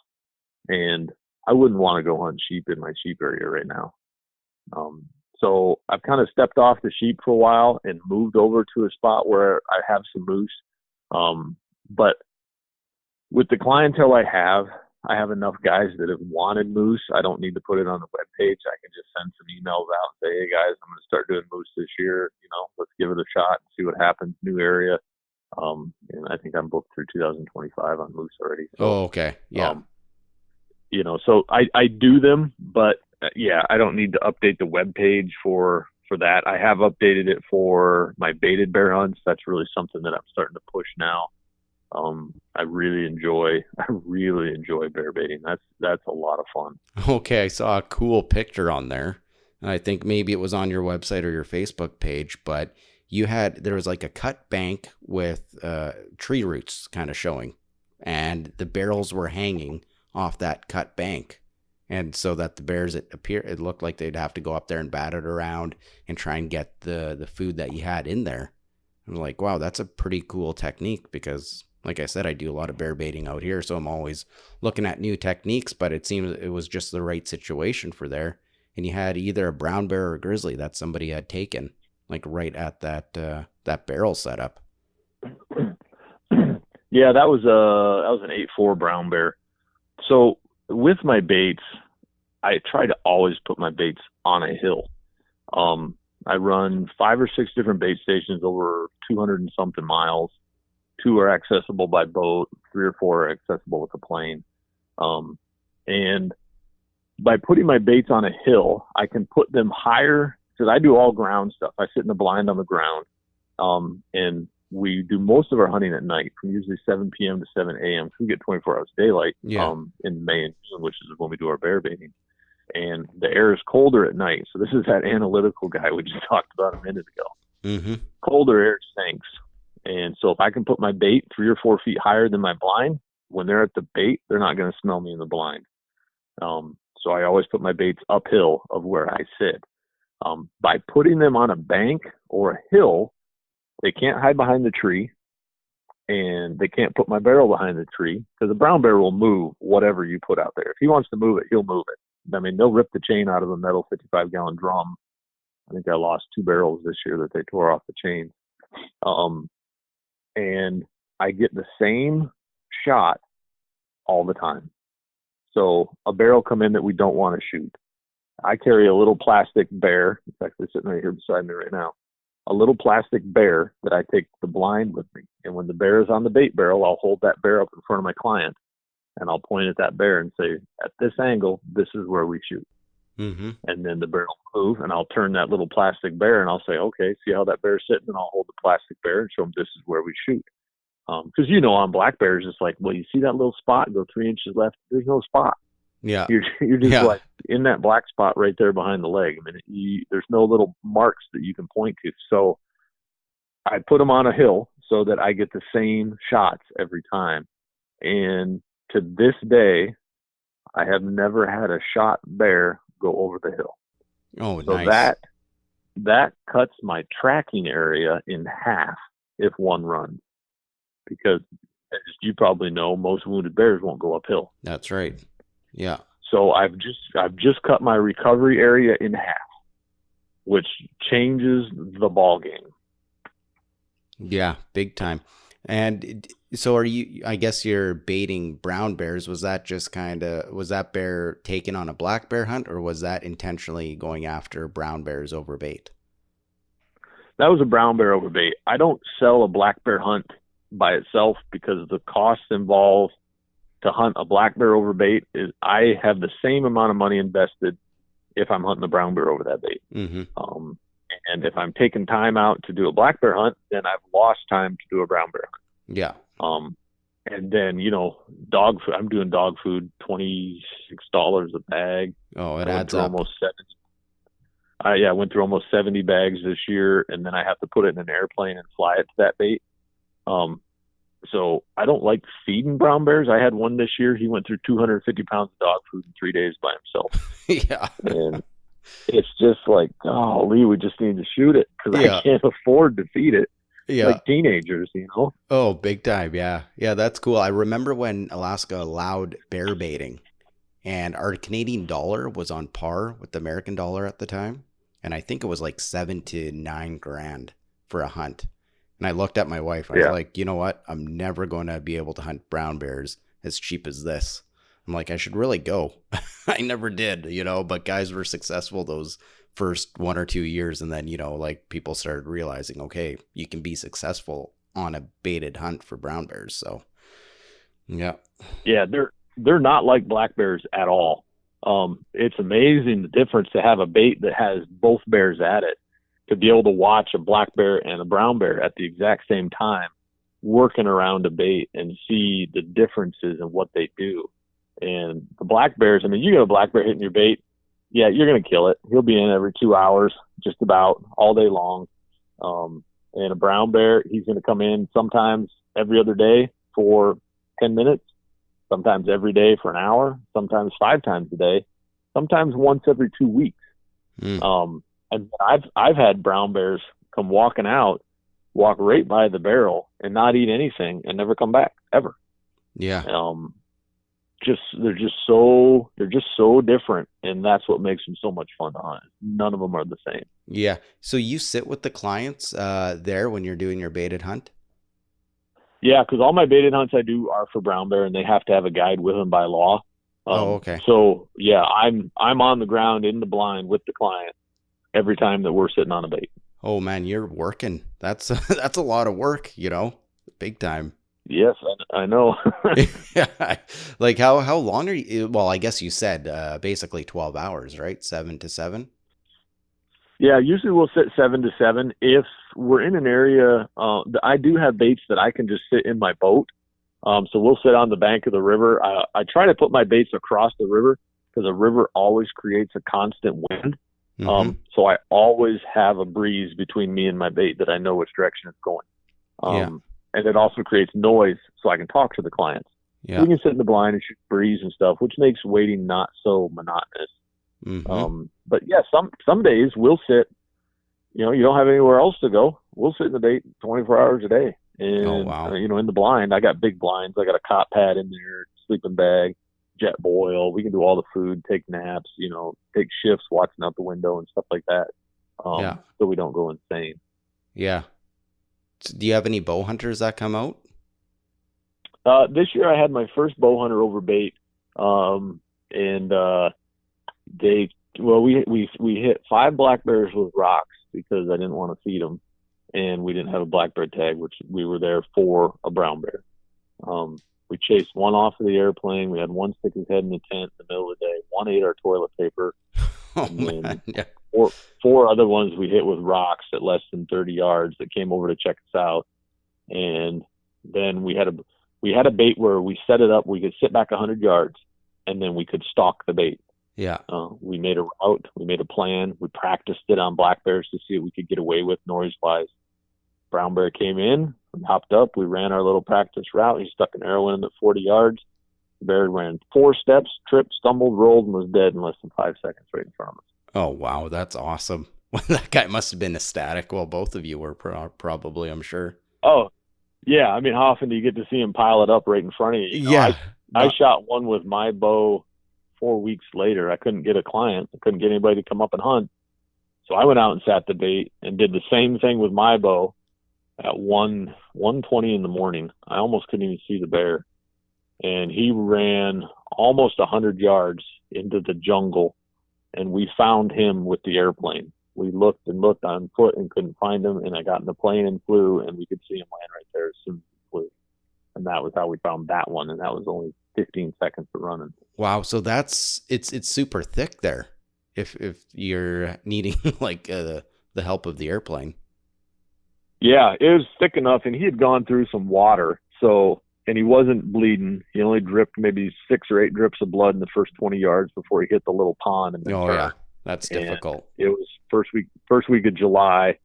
And I wouldn't want to go hunt sheep in my sheep area right now. Um, so I've kind of stepped off the sheep for a while and moved over to a spot where I have some moose. Um, but with the clientele I have, I have enough guys that have wanted moose. I don't need to put it on the web page. I can just send some emails out and say, "Hey guys, I'm going to start doing moose this year. You know, let's give it a shot and see what happens. New area." Um, and I think I'm booked through 2025 on moose already. So, oh, okay, yeah. Um, you know, so I I do them, but uh, yeah, I don't need to update the web page for for that. I have updated it for my baited bear hunts. That's really something that I'm starting to push now. Um, I really enjoy <laughs> I really enjoy bear baiting. That's that's a lot of fun. Okay, I saw a cool picture on there. I think maybe it was on your website or your Facebook page, but you had there was like a cut bank with uh, tree roots kind of showing, and the barrels were hanging off that cut bank. And so that the bears, it appear, it looked like they'd have to go up there and bat it around and try and get the the food that you had in there. I'm like, wow, that's a pretty cool technique because like I said, I do a lot of bear baiting out here, so I'm always looking at new techniques. But it seems it was just the right situation for there, and you had either a brown bear or a grizzly that somebody had taken, like right at that uh, that barrel setup. <clears throat> Yeah, that was a uh, that was an eight four brown bear. So with my baits, I try to always put my baits on a hill. Um, I run five or six different bait stations over 200 and something miles two are accessible by boat, three or four are accessible with a plane. Um, and by putting my baits on a hill, I can put them higher because I do all ground stuff. I sit in the blind on the ground. Um, and we do most of our hunting at night from usually 7 p.m. to 7 a.m. So we get 24 hours daylight yeah. um, in May and June, which is when we do our bear baiting. And the air is colder at night. So this is that <laughs> analytical guy we just talked about a minute ago. Mm-hmm. Colder air sinks. And so if I can put my bait three or four feet higher than my blind, when they're at the bait, they're not going to smell me in the blind. Um, so I always put my baits uphill of where I sit. Um, by putting them on a bank or a hill, they can't hide behind the tree and they can't put my barrel behind the tree because the brown bear will move whatever you put out there. If he wants to move it, he'll move it. I mean, they'll rip the chain out of a metal 55 gallon drum. I think I lost two barrels this year that they tore off the chain. Um, and I get the same shot all the time. So a barrel come in that we don't want to shoot. I carry a little plastic bear. It's actually sitting right here beside me right now. A little plastic bear that I take the blind with me. And when the bear is on the bait barrel, I'll hold that bear up in front of my client and I'll point at that bear and say, at this angle, this is where we shoot. Mm-hmm. And then the bear will move, and I'll turn that little plastic bear, and I'll say, "Okay, see how that bear's sitting?" And I'll hold the plastic bear and show them this is where we shoot. Because um, you know, on black bears, it's like, well, you see that little spot go three inches left. There's no spot. Yeah, you're <laughs> you're just yeah. like in that black spot right there behind the leg. I mean, you, there's no little marks that you can point to. So I put them on a hill so that I get the same shots every time. And to this day, I have never had a shot bear go over the hill. Oh, so nice. that that cuts my tracking area in half if one runs, because as you probably know, most wounded bears won't go uphill. That's right. Yeah. So I've just I've just cut my recovery area in half, which changes the ball game. Yeah, big time. And so are you I guess you're baiting brown bears. Was that just kind of was that bear taken on a black bear hunt or was that intentionally going after brown bears over bait? That was a brown bear over bait. I don't sell a black bear hunt by itself because the costs involved to hunt a black bear over bait is I have the same amount of money invested if I'm hunting a brown bear over that bait. Mm-hmm. Um, and if I'm taking time out to do a black bear hunt, then I've lost time to do a brown bear hunt. Yeah. Um, and then you know, dog food. I'm doing dog food, twenty six dollars a bag. Oh, it adds up. almost seventy. I yeah, I went through almost seventy bags this year, and then I have to put it in an airplane and fly it to that bait. Um, so I don't like feeding brown bears. I had one this year. He went through 250 pounds of dog food in three days by himself, <laughs> yeah. and it's just like, oh, Lee, we just need to shoot it because Yeah. I can't afford to feed it Yeah. like teenagers, you know. Oh, big time. Yeah. Yeah, that's cool. I remember when Alaska allowed bear baiting and our Canadian dollar was on par with the American dollar at the time. And I think it was like seven to nine grand for a hunt. And I looked at my wife. I Yeah. was like, you know what? I'm never going to be able to hunt brown bears as cheap as this. I'm like, I should really go. <laughs> I never did, you know, but guys were successful those first one or two years. And then, you know, like people started realizing, okay, you can be successful on a baited hunt for brown bears. So, yeah. Yeah, they're they're not like black bears at all. Um, it's amazing the difference to have a bait that has both bears at it. To be able to watch a black bear and a brown bear at the exact same time working around a bait and see the differences in what they do. And the black bears, I mean, you get a black bear hitting your bait, yeah, you're gonna kill it. He'll be in every two hours, just about all day long. Um, and a brown bear, he's gonna come in sometimes every other day for ten minutes sometimes every day for an hour, sometimes five times a day, sometimes once every two weeks. Mm. Um, and I've I've had brown bears come walking out, walk right by the barrel and not eat anything and never come back ever. Yeah. Um, just they're just so they're just so different, and that's what makes them so much fun to hunt. None of them are the same. Yeah. So you sit with the clients uh, there when you're doing your baited hunt? Yeah, because all my baited hunts I do are for brown bear, and they have to have a guide with them by law. Um, Oh, okay. So yeah, I'm I'm on the ground in the blind with the client every time that we're sitting on a bait. Oh man, you're working. That's <laughs> that's a lot of work, you know, big time. Yes, I, I know. yeah. <laughs> <laughs> Like how how long are you? Well, I guess you said uh, basically twelve hours, right? Seven to seven. yeah, usually we'll sit seven to seven. If we're in an area, uh, I do have baits that I can just sit in my boat. Um, so we'll sit on the bank of the river. I, I try to put my baits across the river because the river always creates a constant wind. Mhm. Um, so I always have a breeze between me and my bait that I know which direction it's going. Um, Yeah. and it also creates noise so I can talk to the clients. yeah. We can sit in the blind and shoot breeze and stuff, which makes waiting not so monotonous. Mhm. Um, but yeah, some some days we'll sit. You know, you don't have anywhere else to go. We'll sit in the bait 24 hours a day, and Oh, wow. uh, you know, in the blind, I got big blinds. I got a cot pad in there, sleeping bag, Jetboil. We can do all the food, take naps. You know, take shifts, watching out the window and stuff like that. Um, Yeah. So we don't go insane. yeah. Do you have any bow hunters that come out? Uh, this year I had my first bow hunter over bait, um, and uh, they well we we we hit five black bears with rocks because I didn't want to feed them, and we didn't have a black bear tag, which we were there for a brown bear. Um, we chased one off of the airplane. We had one stick his head in the tent in the middle of the day. One ate our toilet paper. <laughs> Oh man. Yeah. Four four other ones we hit with rocks at less than 30 yards that came over to check us out, and then we had a we had a bait where we set it up. We could sit back 100 yards, and then we could stalk the bait. Yeah. Uh, we made a route. We made a plan. We practiced it on black bears to see what we could get away with noise wise. Brown bear came in, hopped up. We ran our little practice route. He stuck an arrow in him at 40 yards. The bear ran four steps, tripped, stumbled, rolled, and was dead in less than five seconds right in front of us. Oh wow, that's awesome. <laughs> That guy must have been ecstatic. Well, both of you were pro- probably, I'm sure. Oh, yeah. I mean, how often do you get to see him pile it up right in front of you? you know, yeah. I, I uh, shot one with my bow four weeks later. I couldn't get a client. I couldn't get anybody to come up and hunt. So I went out and sat the bait and did the same thing with my bow at one one twenty in the morning. I almost couldn't even see the bear, and he ran almost a hundred yards into the jungle, and we found him with the airplane. We looked and looked on foot and couldn't find him, and I got in the plane and flew, and we could see him land right there as soon as he flew, and that was how we found that one, and that was only 15 seconds of running. Wow. So that's it's it's super thick there. If if you're <laughs> needing like uh, the help of the airplane. Yeah, it was thick enough, and he had gone through some water, so and he wasn't bleeding. He only dripped maybe six or eight drips of blood in the first 20 yards before he hit the little pond. And oh yeah, that's and difficult. It was first week first week of July,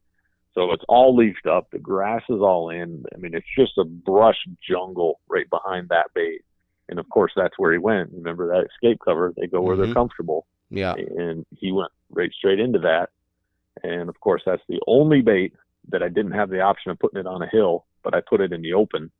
so it's all leafed up. The grass is all in. I mean, it's just a brush jungle right behind that bait. And of course, that's where he went. Remember that escape cover? They go where mm-hmm. they're comfortable. Yeah. And he went right straight into that. And of course, that's the only bait that I didn't have the option of putting it on a hill, but I put it in the open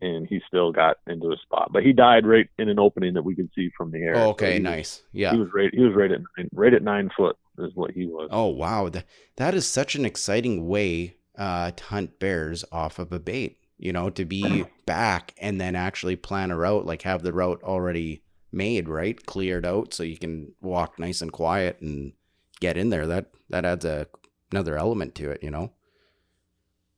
and he still got into a spot. But he died right in an opening that we could see from the air. Oh, okay, so nice. Yeah. He was right he was right at nine, right at nine foot is what he was. Oh wow. That that is such an exciting way uh, to hunt bears off of a bait. You know, to be <clears throat> back and then actually plan a route, like have the route already made, right? Cleared out so you can walk nice and quiet and get in there. That that adds a another element to it, you know.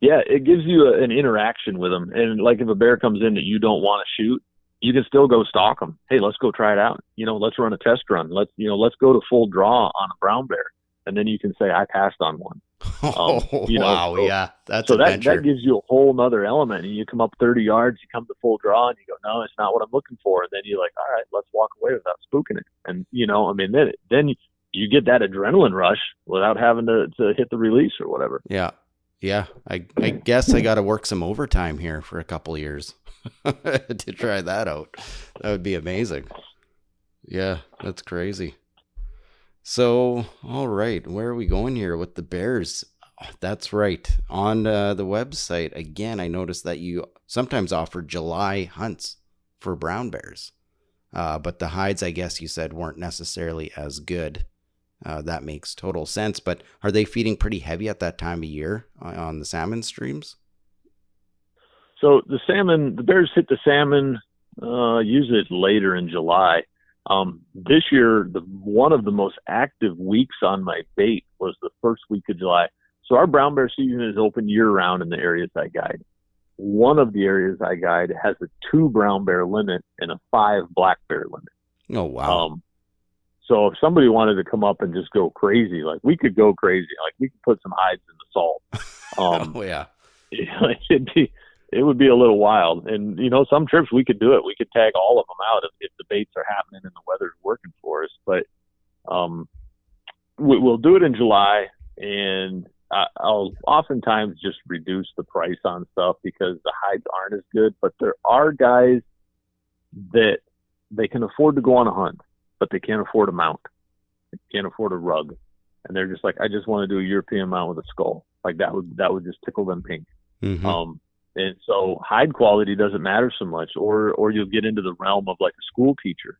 Yeah, it gives you a, an interaction with them. And like if a bear comes in that you don't want to shoot, you can still go stalk them. Hey, let's go try it out. You know, let's run a test run. Let's you know, let's go to full draw on a brown bear, and then you can say I passed on one. <laughs> Um, oh, you know, wow, so, yeah, that's so that that gives you a whole nother element. And you come up 30 yards, you come to full draw, and you go, no, it's not what I'm looking for. And then you're like, all right, let's walk away without spooking it. And you know, I mean, then then you get that adrenaline rush without having to to hit the release or whatever. Yeah, yeah. I I guess I got to work some overtime here for a couple years <laughs> to try that out. That would be amazing. Yeah, that's crazy. So, all right, where are we going here with the Bears? That's right. On uh, the website, again, I noticed that you sometimes offer July hunts for brown bears. Uh, but the hides, I guess you said, weren't necessarily as good. Uh, that makes total sense. But are they feeding pretty heavy at that time of year on the salmon streams? So the salmon, the bears hit the salmon uh, usually it's later in July. Um, this year, the one of the most active weeks on my bait was the first week of July. So our brown bear season is open year round in the areas I guide. One of the areas I guide has a two brown bear limit and a five black bear limit. Oh wow! Um, so if somebody wanted to come up and just go crazy, like we could go crazy. Like we could put some hides in the salt. <laughs> Um, oh yeah, <laughs> it'd be it would be a little wild. And you know, some trips we could do it. We could tag all of them out if, if the baits are happening and the weather's working for us. But um, we, we'll do it in July, and I, I'll oftentimes just reduce the price on stuff because the hides aren't as good. But there are guys that they can afford to go on a hunt but they can't afford a mount. They can't afford a rug. And they're just like, I just want to do a European mount with a skull. Like that would that would just tickle them pink. Mm-hmm. Um, and so hide quality doesn't matter so much, or or you'll get into the realm of like a school teacher.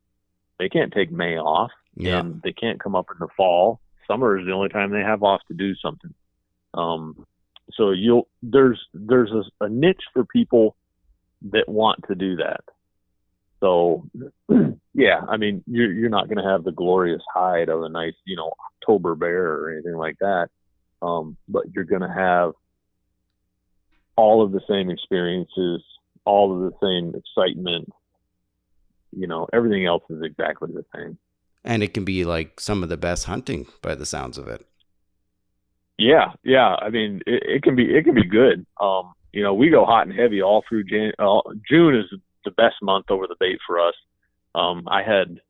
They can't take May off, yeah. and they can't come up in the fall. Summer is the only time they have off to do something. Um, so you'll there's there's a, a niche for people that want to do that. So, <clears throat> yeah, I mean, you're you're not going to have the glorious hide of a nice, you know, October bear or anything like that, um, but you're going to have all of the same experiences, all of the same excitement. You know, everything else is exactly the same. And it can be like some of the best hunting by the sounds of it. Yeah, yeah. I mean, it, it can be it can be good. Um, you know, we go hot and heavy all through Jan- uh, June is the best month over the bait for us. Um, I had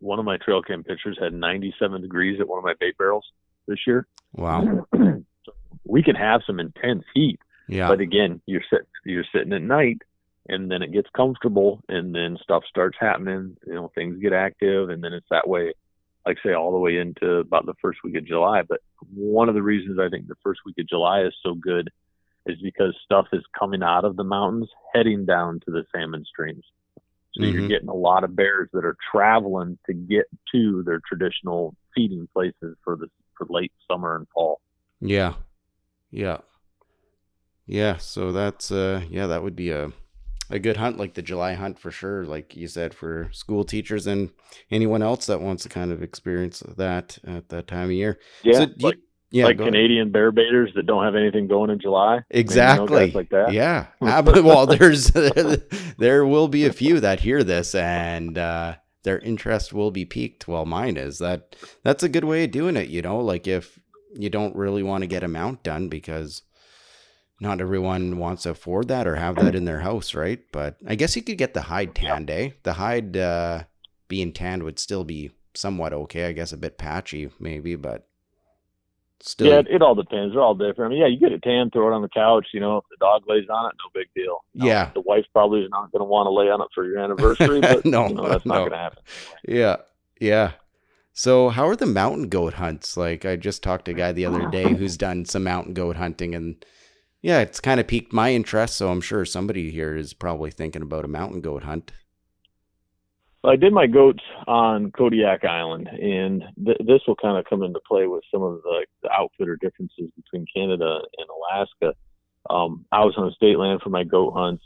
one of my trail cam pictures had 97 degrees at one of my bait barrels this year. Wow. <clears throat> so we can have some intense heat. Yeah. But again, you're sitting you're sitting at night and then it gets comfortable and then stuff starts happening, you know, things get active and then it's that way like say all the way into about the first week of July. But one of the reasons I think the first week of July is so good is because stuff is coming out of the mountains heading down to the salmon streams. So mm-hmm. you're getting a lot of bears that are traveling to get to their traditional feeding places for the for late summer and fall. Yeah. Yeah. Yeah, so that's uh yeah, that would be a a good hunt like the July hunt for sure, like you said for school teachers and anyone else that wants to kind of experience that at that time of year. Yeah. So like, you, yeah, like Canadian ahead. bear baiters that don't have anything going in July. Exactly. like that. Yeah. <laughs> well, there's <laughs> there will be a few that hear this and uh their interest will be piqued. Well, mine is that that's a good way of doing it, you know, like if you don't really want to get a mount done because not everyone wants to afford that or have that in their house, right? But I guess you could get the hide tanned, eh? The hide uh, being tanned would still be somewhat okay. I guess a bit patchy, maybe, but still. Yeah, it all depends. They're all different. I mean, yeah, you get a tan, throw it on the couch. You know, if the dog lays on it, no big deal. yeah, the wife probably is not going to want to lay on it for your anniversary, <laughs> but no, you know, that's not no. going to happen. Yeah, yeah. So, how are the mountain goat hunts? Like, I just talked to a guy the other day who's done some mountain goat hunting, and yeah, it's kind of piqued my interest. So, I'm sure somebody here is probably thinking about a mountain goat hunt. Well, I did my goats on Kodiak Island, and th- this will kind of come into play with some of the, the outfitter differences between Canada and Alaska. Um, I was on state land for my goat hunts,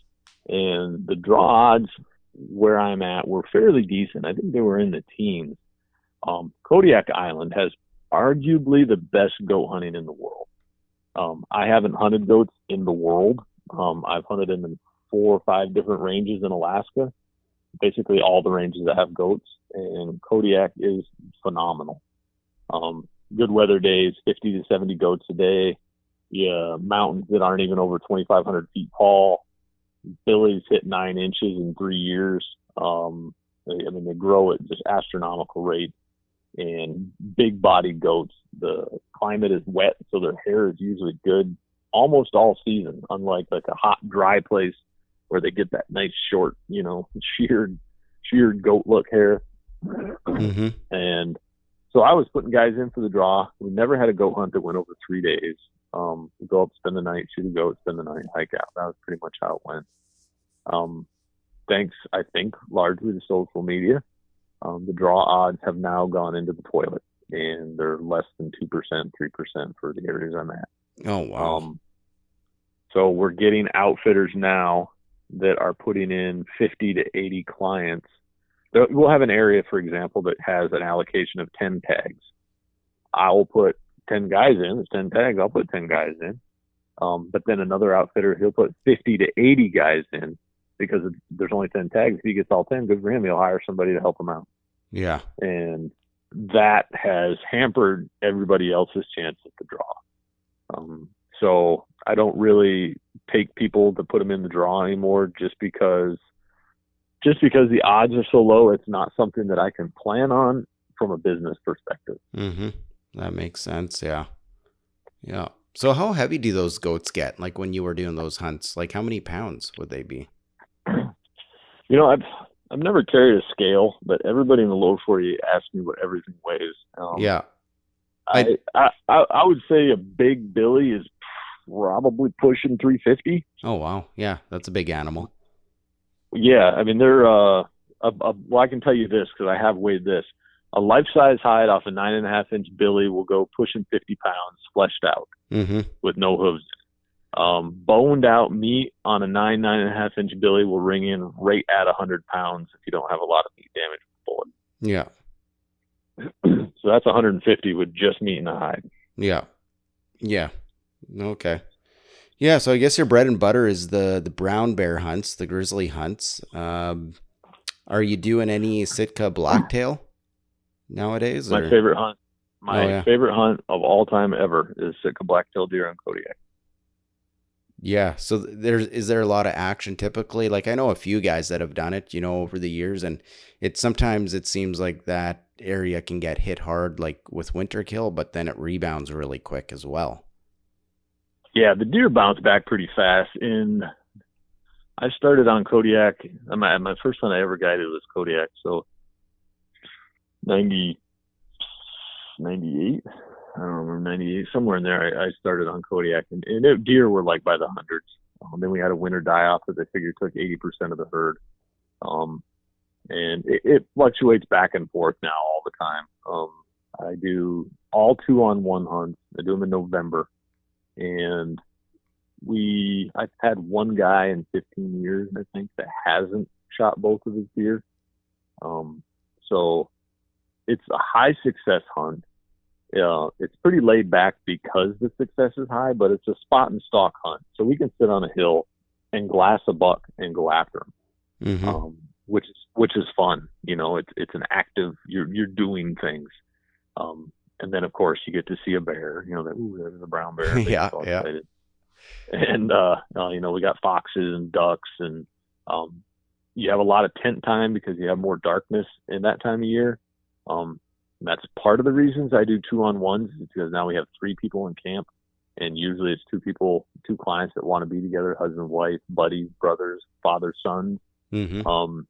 and the draw odds where I'm at were fairly decent. I think they were in the teens um, Kodiak Island has arguably the best goat hunting in the world. Um, I haven't hunted goats in the world. Um, I've hunted them in four or five different ranges in Alaska, basically all the ranges that have goats, and Kodiak is phenomenal. Um, good weather days, 50 to 70 goats a day. Yeah, mountains that aren't even over 2,500 feet tall. Billies hit nine inches in three years. Um, I mean, they grow at just astronomical rate and big body goats. The climate is wet, so their hair is usually good almost all season, unlike like a hot, dry place where they get that nice short, you know, <laughs> sheared, sheared goat look hair. Mm-hmm. And so I was putting guys in for the draw. We never had a goat hunt that went over three days. Um, go up, spend the night, shoot a goat, spend the night, hike out. That was pretty much how it went. Um, thanks, I think, largely to social media um, the draw odds have now gone into the toilet, and they're less than two percent, three percent for the areas I'm at. Oh wow! Um, so we're getting outfitters now that are putting in 50 to 80 clients. We'll have an area, for example, that has an allocation of 10 tags. I will put 10 guys in. It's 10 tags. I'll put 10 guys in. Um, but then another outfitter, he'll put 50 to 80 guys in because there's only 10 tags. If he gets all 10, good for him. He'll hire somebody to help him out. Yeah. And that has hampered everybody else's chance at the draw. Um, so I don't really take people to put them in the draw anymore just because just because the odds are so low. It's not something that I can plan on from a business perspective. Mm-hmm. That makes sense. Yeah. Yeah. So how heavy do those goats get? Like when you were doing those hunts, like how many pounds would they be? You know, I've I've never carried a scale, but everybody in the low 40 asks me what everything weighs. Um, yeah. I, I, I I would say a big Billy is probably pushing 350. Oh wow, yeah, that's a big animal. Yeah, I mean they're uh, a, a, well, I can tell you this because I have weighed this. A life size hide off a nine and a half inch Billy will go pushing 50 pounds, fleshed out, mm-hmm. with no hooves. Um, boned out meat on a nine, nine and a half inch billy will ring in right at a hundred pounds if you don't have a lot of meat damage bullet. Yeah. <clears throat> so that's 150 with just meat and a hide. Yeah. Yeah. Okay. Yeah, so I guess your bread and butter is the the brown bear hunts, the grizzly hunts. Um, are you doing any Sitka blacktail nowadays? My or? favorite hunt. My oh, yeah. favorite hunt of all time ever is Sitka blacktail deer on Kodiak. Yeah. So there's is there a lot of action typically? Like I know a few guys that have done it, you know, over the years, and it sometimes it seems like that area can get hit hard, like with winter kill, but then it rebounds really quick as well. Yeah, the deer bounce back pretty fast. And I started on Kodiak. My my first one I ever guided was Kodiak, so ninety 98. I don't remember 98, somewhere in there. I, I started on Kodiak, and, and it, deer were like by the hundreds. Um, then we had a winter die off that they figured took 80% of the herd. Um, and it, it fluctuates back and forth now all the time. Um, I do all two on one hunts. I do them in November, and we I've had one guy in 15 years, I think, that hasn't shot both of his deer. Um, so it's a high success hunt. Uh, it's pretty laid back because the success is high, but it's a spot and stalk hunt. So we can sit on a hill and glass a buck and go after him, Mm-hmm. um, which is which is fun. You know, it's it's an active. You're you're doing things, um, and then of course you get to see a bear. You know, that ooh, there's a brown bear. <laughs> Yeah, yeah. And uh, you know, we got foxes and ducks, and um, you have a lot of tent time because you have more darkness in that time of year. Um, and that's part of the reasons I do two on ones is because now we have three people in camp, and usually it's two people, two clients that want to be together, husband, wife, buddies, brothers, father, sons. Mm-hmm. Um,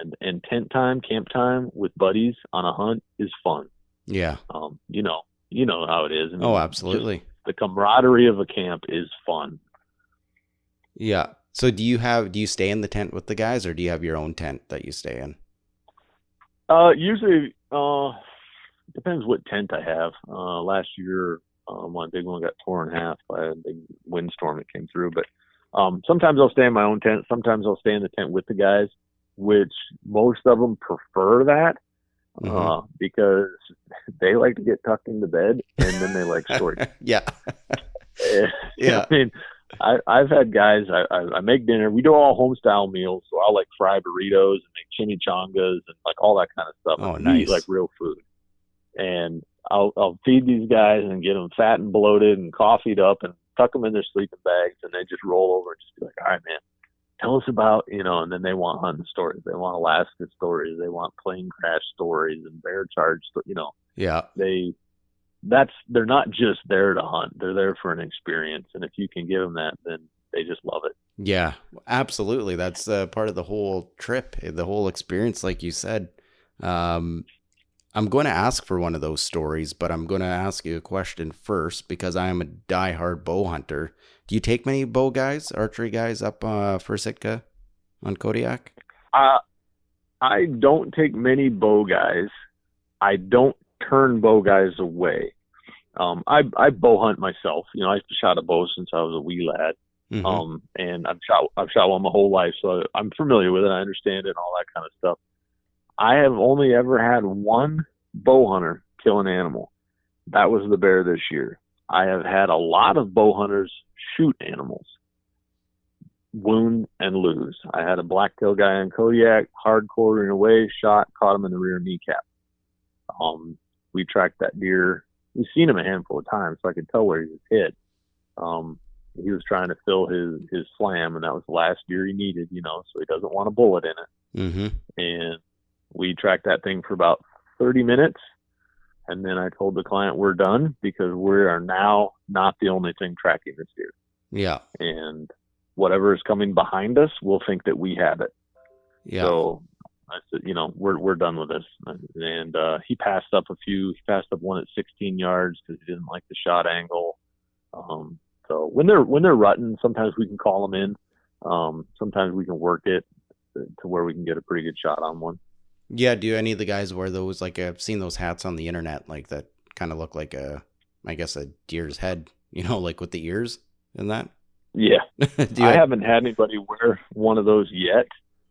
and, and tent time, camp time with buddies on a hunt is fun. Yeah. Um, you know, you know how it is. I mean, Oh, absolutely. The camaraderie of a camp is fun. Yeah. So do you have do you stay in the tent with the guys or do you have your own tent that you stay in? Uh, usually, uh, depends what tent I have. Uh, last year, uh, my big one got torn in half by a big windstorm that came through. But um, sometimes I'll stay in my own tent. Sometimes I'll stay in the tent with the guys, which most of them prefer that Mhm. uh, because they like to get tucked into bed and then they like story. <laughs> yeah. <laughs> yeah. I mean, I, I've had guys. I, I, I make dinner. We do all home style meals, so I'll like fry burritos and make chimichangas and like all that kind of stuff. Oh, We nice. Eat like real food, and I'll I'll feed these guys and get them fat and bloated and coffeeed up and tuck them in their sleeping bags, and they just roll over and just be like, "All right, man, tell us about you know." And then they want hunting stories. They want Alaska stories. They want plane crash stories and bear charge. You know, Yeah. they that's they're not just there to hunt they're there for an experience and if you can give them that then they just love it Yeah, absolutely. That's uh, part of the whole trip, the whole experience, like you said. Um, I'm going to ask for one of those stories, but I'm going to ask you a question first because I am a diehard bow hunter. Do you take many bow guys, archery guys up uh, for Sitka on Kodiak? uh, i don't take many bow guys. I don't turn bow guys away. Um i i bow hunt myself. You know i've shot a bow since i was a wee lad. Mhm. um and i've shot i've shot one my whole life so i'm familiar with it. I understand it and all that kind of stuff. I have only ever had one bow hunter kill an animal. That was the bear this year. I have had a lot of bow hunters shoot animals wound and lose. I had a blacktail guy on kodiak hard quartering away shot caught him in the rear kneecap. Um we tracked that deer. We've seen him a handful of times so i could tell where he was hit. Um he was trying to fill his his slam and that was the last deer he needed you know so he doesn't want a bullet in it. Mhm. and we tracked that thing for about 30 minutes and then i told the client we're done because we are now not the only thing tracking this deer Yeah. and whatever is coming behind us we'll think that we have it Yeah. so I said, you know, we're we're done with this. And uh, he passed up a few. He passed up one at 16 yards because he didn't like the shot angle. Um, so when they're when they're rutting, sometimes we can call them in. Um, sometimes we can work it to to where we can get a pretty good shot on one. Yeah. Do any of the guys wear those? Like I've seen those hats on the internet, like that kind of look like a, I guess a deer's head. <laughs> You know, like with the ears and that. Yeah, <laughs> I haven't had anybody wear one of those yet.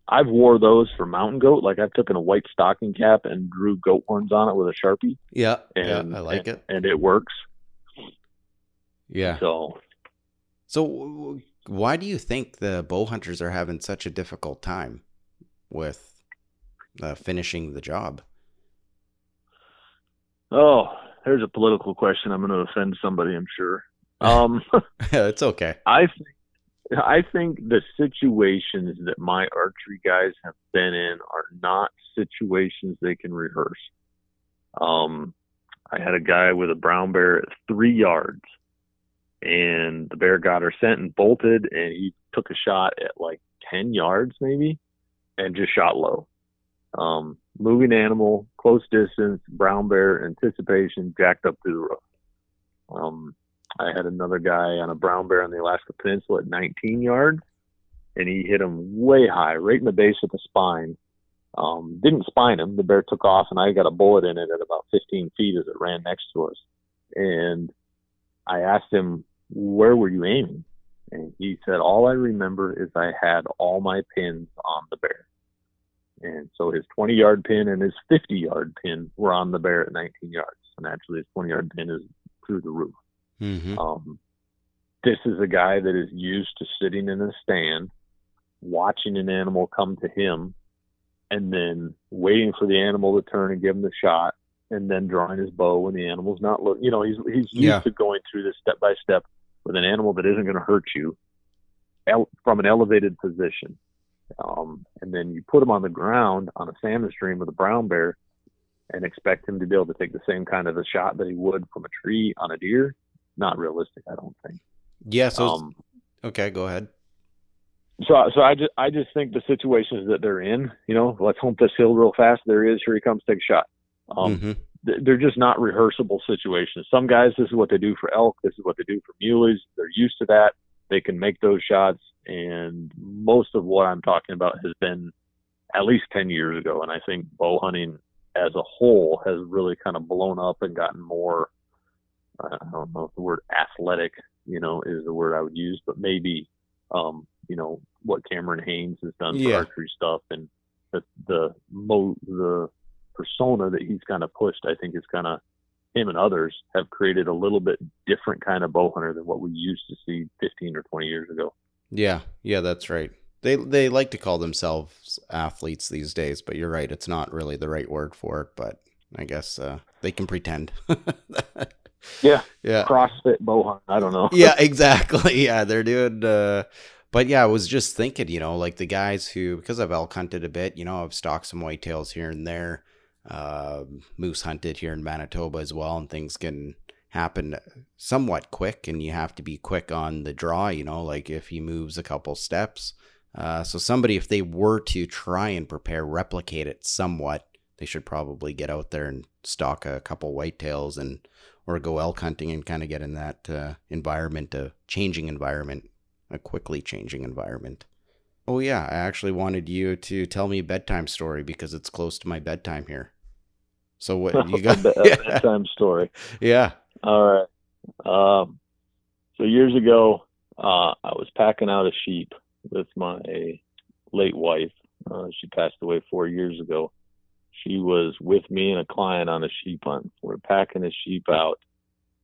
I've wore those for mountain goat. Like I've taken a white stocking cap and drew goat horns on it with a sharpie, Yeah. and yeah. I like and, it. and it works. Yeah. So So, why do you think the bow hunters are having such a difficult time with uh, finishing the job? Oh, there's a political question. I'm going to offend somebody, I'm sure. Um, <laughs> <laughs> it's okay. I think I think the situations that my archery guys have been in are not situations they can rehearse. Um, I had a guy with a brown bear at three yards, and the bear got her scent and bolted, and he took a shot at like ten yards maybe, and just shot low. Um, moving animal, close distance, brown bear, anticipation, jacked up through the roof. Um, I had another guy on a brown bear on the Alaska Peninsula at 19 yards, and he hit him way high, right in the base of the spine. Um, didn't spine him. The bear took off, and I got a bullet in it at about 15 feet as it ran next to us. And I asked him, "Where were you aiming?" And he said, "All I remember is I had all my pins on the bear." And so his 20 yard pin and his 50 yard pin were on the bear at 19 yards. And actually, his 20 yard pin is through the roof. Mm-hmm. Um, this is a guy that is used to sitting in a stand, watching an animal come to him, and then waiting for the animal to turn and give him the shot, and then drawing his bow when the animal's not looking. You know, he's he's used Yeah. to going through this step by step with an animal that isn't going to hurt you, el- from an elevated position. Um, and then you put him on the ground on a salmon stream with a brown bear, and expect him to be able to take the same kind of a shot that he would from a tree on a deer. Not realistic, I don't think. Yeah. So Um, okay, go ahead. so, so I just, I just think the situations that they're in, you know, let's hump this hill real fast. There he is. Here he comes. Take a shot. Um, hmm th- they're just not rehearsable situations. Some guys, this is what they do for elk. This is what they do for muleys. They're used to that. They can make those shots. And most of what I'm talking about has been at least 10 years ago. And I think bow hunting as a whole has really kind of blown up and gotten more, I don't know if the word athletic, you know, is the word I would use, but maybe, um, you know, what Cameron Hanes has done for Yeah. archery stuff and the, the, mo, the, persona that he's kind of pushed, I think is kind of him and others have created a little bit different kind of bow hunter than what we used to see 15 or 20 years ago. Yeah. Yeah. That's right. They they like to call themselves athletes these days, but you're right. It's not really the right word for it. But I guess uh, they can pretend. <laughs> Yeah. Yeah. CrossFit bow hunt. I don't know. <laughs> yeah, exactly. <laughs> Yeah, they're doing. Uh, but yeah, I was just thinking, you know, like the guys who, because I've elk hunted a bit, you know, I've stalked some whitetails here and there, uh, moose hunted here in Manitoba as well, and things can happen somewhat quick, and you have to be quick on the draw, you know, like if he moves a couple steps. Uh, so somebody, if they were to try and prepare, replicate it somewhat, they should probably get out there and stalk a couple whitetails and or go elk hunting and kind of get in that uh, environment, a changing environment, a quickly changing environment. Oh yeah, I actually wanted you to tell me a bedtime story because it's close to my bedtime here. So what you got? <laughs> a, bed- a <laughs> bedtime story. yeah. All right. Um, so years ago, uh, I was packing out a sheep with my late wife. Uh, she passed away four years ago. She was with me and a client on a sheep hunt. We're packing a sheep out,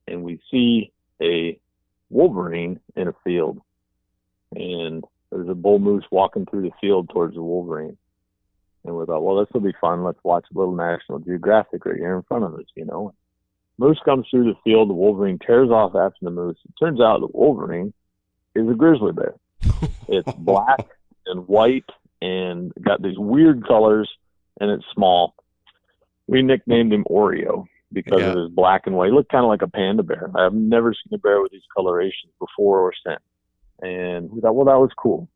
and we see a wolverine in a field, and there's a bull moose walking through the field towards the wolverine. And we thought, well, this will be fun. Let's watch a little National Geographic right here in front of us, you know. Moose comes through the field. The wolverine tears off after the moose. It turns out the wolverine is a grizzly bear. <laughs> It's black and white and got these weird colors, and it's small. We nicknamed him Oreo because Yeah. of his black and white. He looked kind of like a panda bear. I've never seen a bear with these colorations before or since. And we thought, well, that was cool.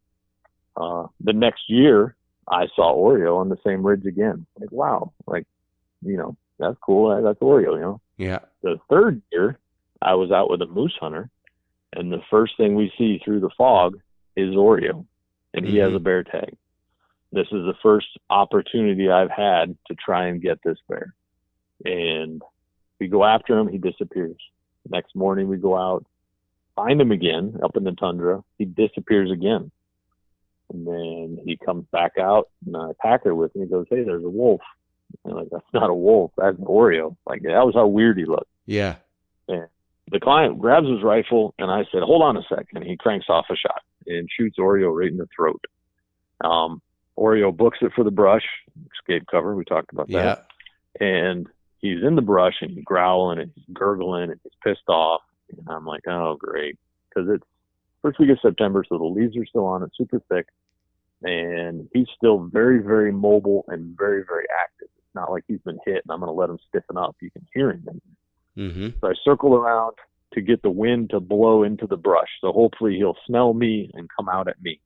Uh, the next year, I saw Oreo on the same ridge again. Like, wow, like, you know, that's cool. That's Oreo, you know Yeah. the third year, I was out with a moose hunter, and the first thing we see through the fog is Oreo, and he has Mhm. a bear tag. This is the first opportunity I've had to try and get this bear. And we go after him, he disappears. Next morning, we go out, find him again up in the tundra, he disappears again. And then he comes back out, and I pack her with me. He goes, Hey, there's a wolf. And I'm like, that's not a wolf, that's Oreo. Like, that was how weird he looked Yeah. And the client grabs his rifle and I said, hold on a second. He cranks off a shot and shoots Oreo right in the throat. Um, Oreo books it for the brush, escape cover. We talked about that. Yeah. that. And he's in the brush and he's growling and he's gurgling and he's pissed off. And I'm like, oh, great. Cause it's first week of September. So the leaves are still on. It's super thick and he's still very, very mobile and very, very active. It's not like he's been hit and I'm going to let him stiffen up. You can hear him. Mm-hmm. So I circle around to get the wind to blow into the brush. So hopefully he'll smell me and come out at me.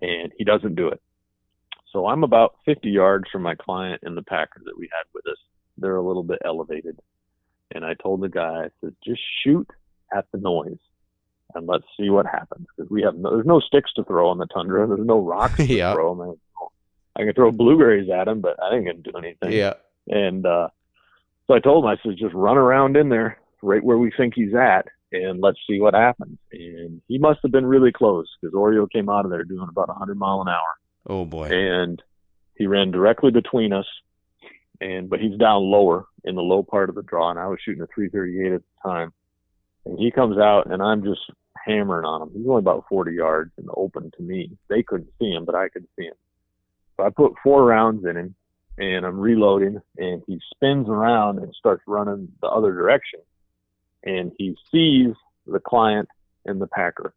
And he doesn't do it. So I'm about 50 yards from my client and the packer that we had with us. They're a little bit elevated. And I told the guy, I said, just shoot at the noise and let's see what happens. Because we have no, there's no sticks to throw on the tundra. There's no rocks <laughs> to Yeah. throw. I, mean, I can throw blueberries at him, but I ain't gonna do anything. Yeah. And uh, so I told him, I said, just run around in there, right where we think he's at, and let's see what happens. And he must have been really close because Oreo came out of there doing about 100 mile an hour, Oh boy. and he ran directly between us. And but he's down lower in the low part of the draw, and I was shooting a 338 at the time. And he comes out, and I'm just hammering on him. He's only about 40 yards in the open to me. They couldn't see him, but I could see him. So I put four rounds in him, and I'm reloading, and he spins around and starts running the other direction. And he sees the client and the packer,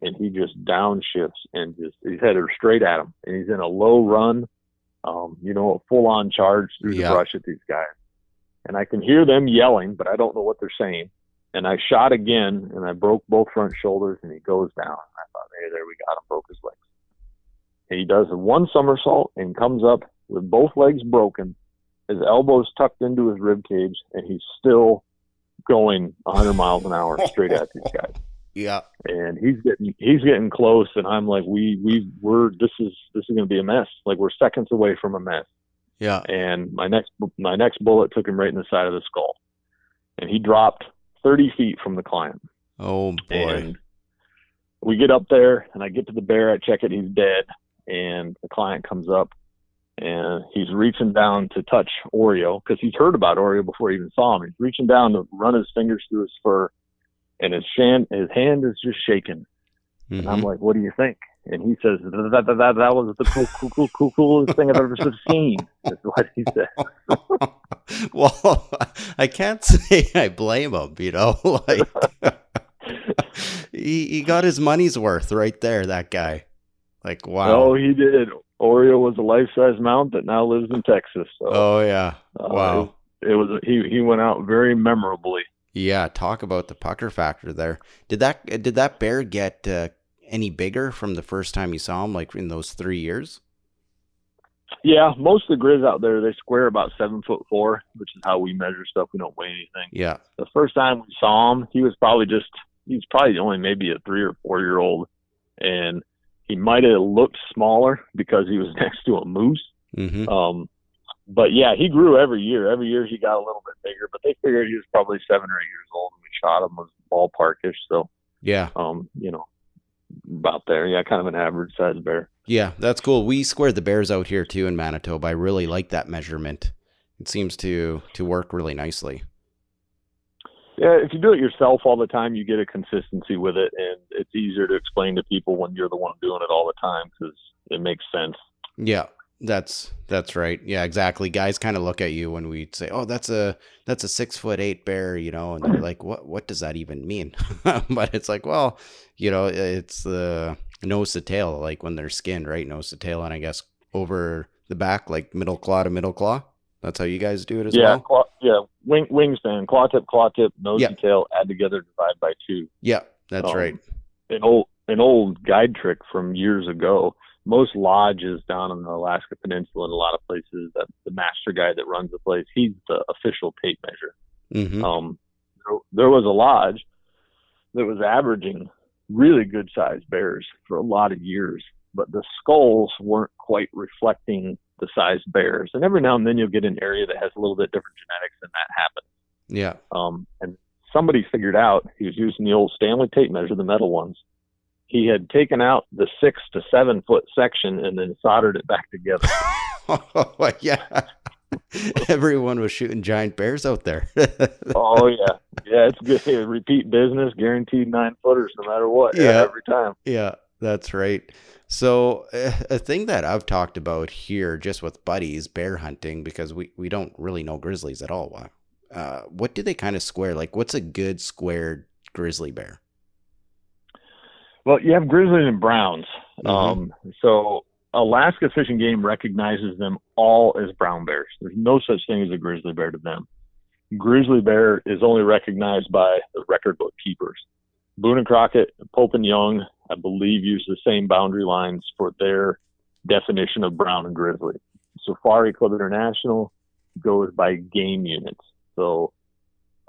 and he just downshifts and just he's headed straight at him, and he's in a low run, um, you know, a full on charge through Yeah. the brush at these guys. And I can hear them yelling, but I don't know what they're saying. And I shot again, and I broke both front shoulders, and he goes down. I thought, hey, there we got him, broke his legs. And he does one somersault and comes up with both legs broken, his elbows tucked into his rib cage, and he's still going 100 miles an hour straight at these guys. <laughs> Yeah. And he's getting he's getting close, and I'm like, we we we're this is this is going to be a mess. Like we're seconds away from a mess. Yeah. And my next my next bullet took him right in the side of the skull, and he dropped 30 feet from the client. Oh boy. And we get up there, and I get to the bear. I check it. He's dead. And the client comes up, and he's reaching down to touch Oreo because he's heard about Oreo before he even saw him. He's reaching down to run his fingers through his fur, and his hand his hand is just shaking. And I'm Mhm. like, "What do you think?" And he says, "That that, that, that was the cool, cool, cool, cool, coolest thing I've ever seen." That's what he said. <laughs> well, <laughs> I can't <laughs> say I blame him, you know, <laughs> like he, he got his money's worth right there, that guy. Like, wow. Oh, he did. Oreo was a life-size mount that now lives in Texas. So, Oh, yeah. uh, wow. It, it was he. He went out very memorably. Yeah, talk about the pucker factor there. Did that did that bear get uh, any bigger from the first time you saw him like in those 3 years? Yeah, most of the grizz out there they square about seven foot four, which is how we measure stuff. We don't weigh anything. Yeah. The first time we saw him, he was probably just he was probably only maybe a three or four year old, and he might have looked smaller because he was <laughs> next to a moose. Mhm. Um, but yeah, he grew every year. Every year he got a little bit bigger, but they figured he was probably seven or eight years old when we shot him. Was ballparkish, so Yeah. um, you know, about there. Yeah, kind of an average sized bear. Yeah, that's cool. We squared the bears out here too in Manitoba. I really like that measurement. It seems to to work really nicely. Yeah, if you do it yourself all the time, you get a consistency with it, and it's easier to explain to people when you're the one doing it all the time because it makes sense. Yeah, that's that's right. Yeah, exactly. Guys kind of look at you when we say, "Oh, that's a that's a six foot eight bear," you know, and they're <laughs> like, "What what does that even mean?" <laughs> but it's like, well, you know, it's the nose to tail, like when they're skinned, right? Nose to tail, and I guess over the back, like middle claw to middle claw. That's how you guys do it as yeah, well. claw, yeah, wing wingspan, claw tip, claw tip, nose Yeah. and tail, add together, divide by two. Yeah, that's Um, right. An old an old guide trick from years ago. Most lodges down on the Alaska Peninsula and a lot of places, that the master guy that runs the place, he's the official tape measure. hmm Um, there, there was a lodge that was averaging really good sized bears for a lot of years, but the skulls weren't quite reflecting the sized bears. And every now and then you'll get an area that has a little bit different genetics, and that happens. Yeah. Um, and somebody figured out he was using the old Stanley tape measure, the metal ones. He had taken out the six to seven foot section and then soldered it back together. <laughs> yeah. <laughs> Everyone was shooting giant bears out there. <laughs> oh yeah, yeah, it's good. Repeat business, guaranteed nine footers, no matter what. Yeah. every time. Yeah, that's right. So uh, a thing that I've talked about here, just with buddies, bear hunting, because we we don't really know grizzlies at all. Uh, what do they kind of square? Like, what's a good squared grizzly bear? Well, you have grizzlies and browns. Mhm. Um, so Alaska Fish and Game recognizes them all as brown bears. There's no such thing as a grizzly bear to them. Grizzly bear is only recognized by the record book keepers. Boone and Crockett, Pope and Young, I believe, use the same boundary lines for their definition of brown and grizzly. Safari Club International goes by game units. So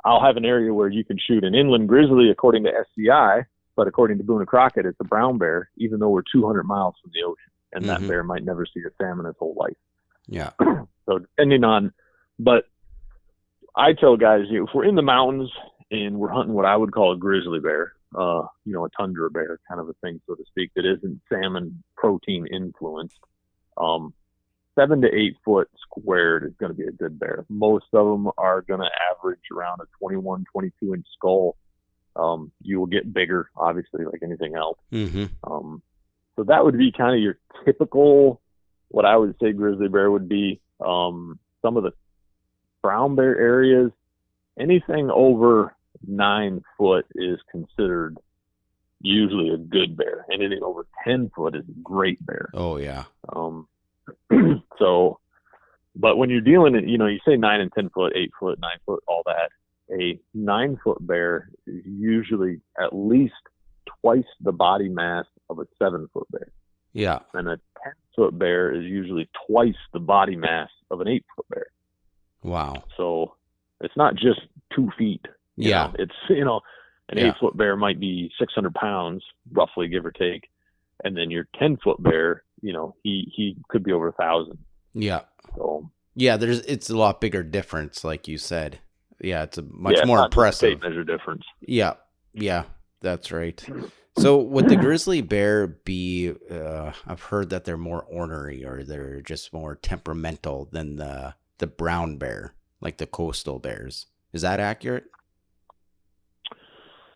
I'll have an area where you can shoot an inland grizzly according to SCI, but according to Boone and Crockett, it's a brown bear, even though we're 200 miles from the ocean, and Mhm. that bear might never see a salmon his whole life. Yeah. <clears throat> So depending on, but I tell guys, you know, if we're in the mountains and we're hunting what I would call a grizzly bear, uh, you know, a tundra bear kind of a thing, so to speak, that isn't salmon protein influenced, um, seven to eight foot squared is going to be a good bear. Most of them are going to average around a 21, 22 inch skull. Um, you will get bigger, obviously, like anything else. Mm-hmm. Um, so that would be kind of your typical, what I would say grizzly bear would be. Um, some of the brown bear areas, anything over nine foot is considered usually a good bear. Anything over 10 foot is a great bear. Oh yeah. Um, <clears throat> so, but when you're dealing in, you know, you say nine and 10 foot, eight foot, nine foot, all that, a nine foot bear is usually at least twice the body mass of a seven foot bear. Yeah. And a 10 foot bear is usually twice the body mass of an eight foot bear. Wow. So it's not just two feet. Yeah. know, it's, you know, an Yeah. eight foot bear might be 600 pounds, roughly, give or take. And then your 10 foot bear, you know, he, he could be over a thousand. Yeah. So Yeah. There's it's a lot bigger difference, like you said. Yeah, it's a much yeah, more impressive. measure difference. Yeah, yeah, that's right. So would the <clears throat> grizzly bear be? Uh, I've heard that they're more ornery or they're just more temperamental than the the brown bear, like the coastal bears. Is that accurate?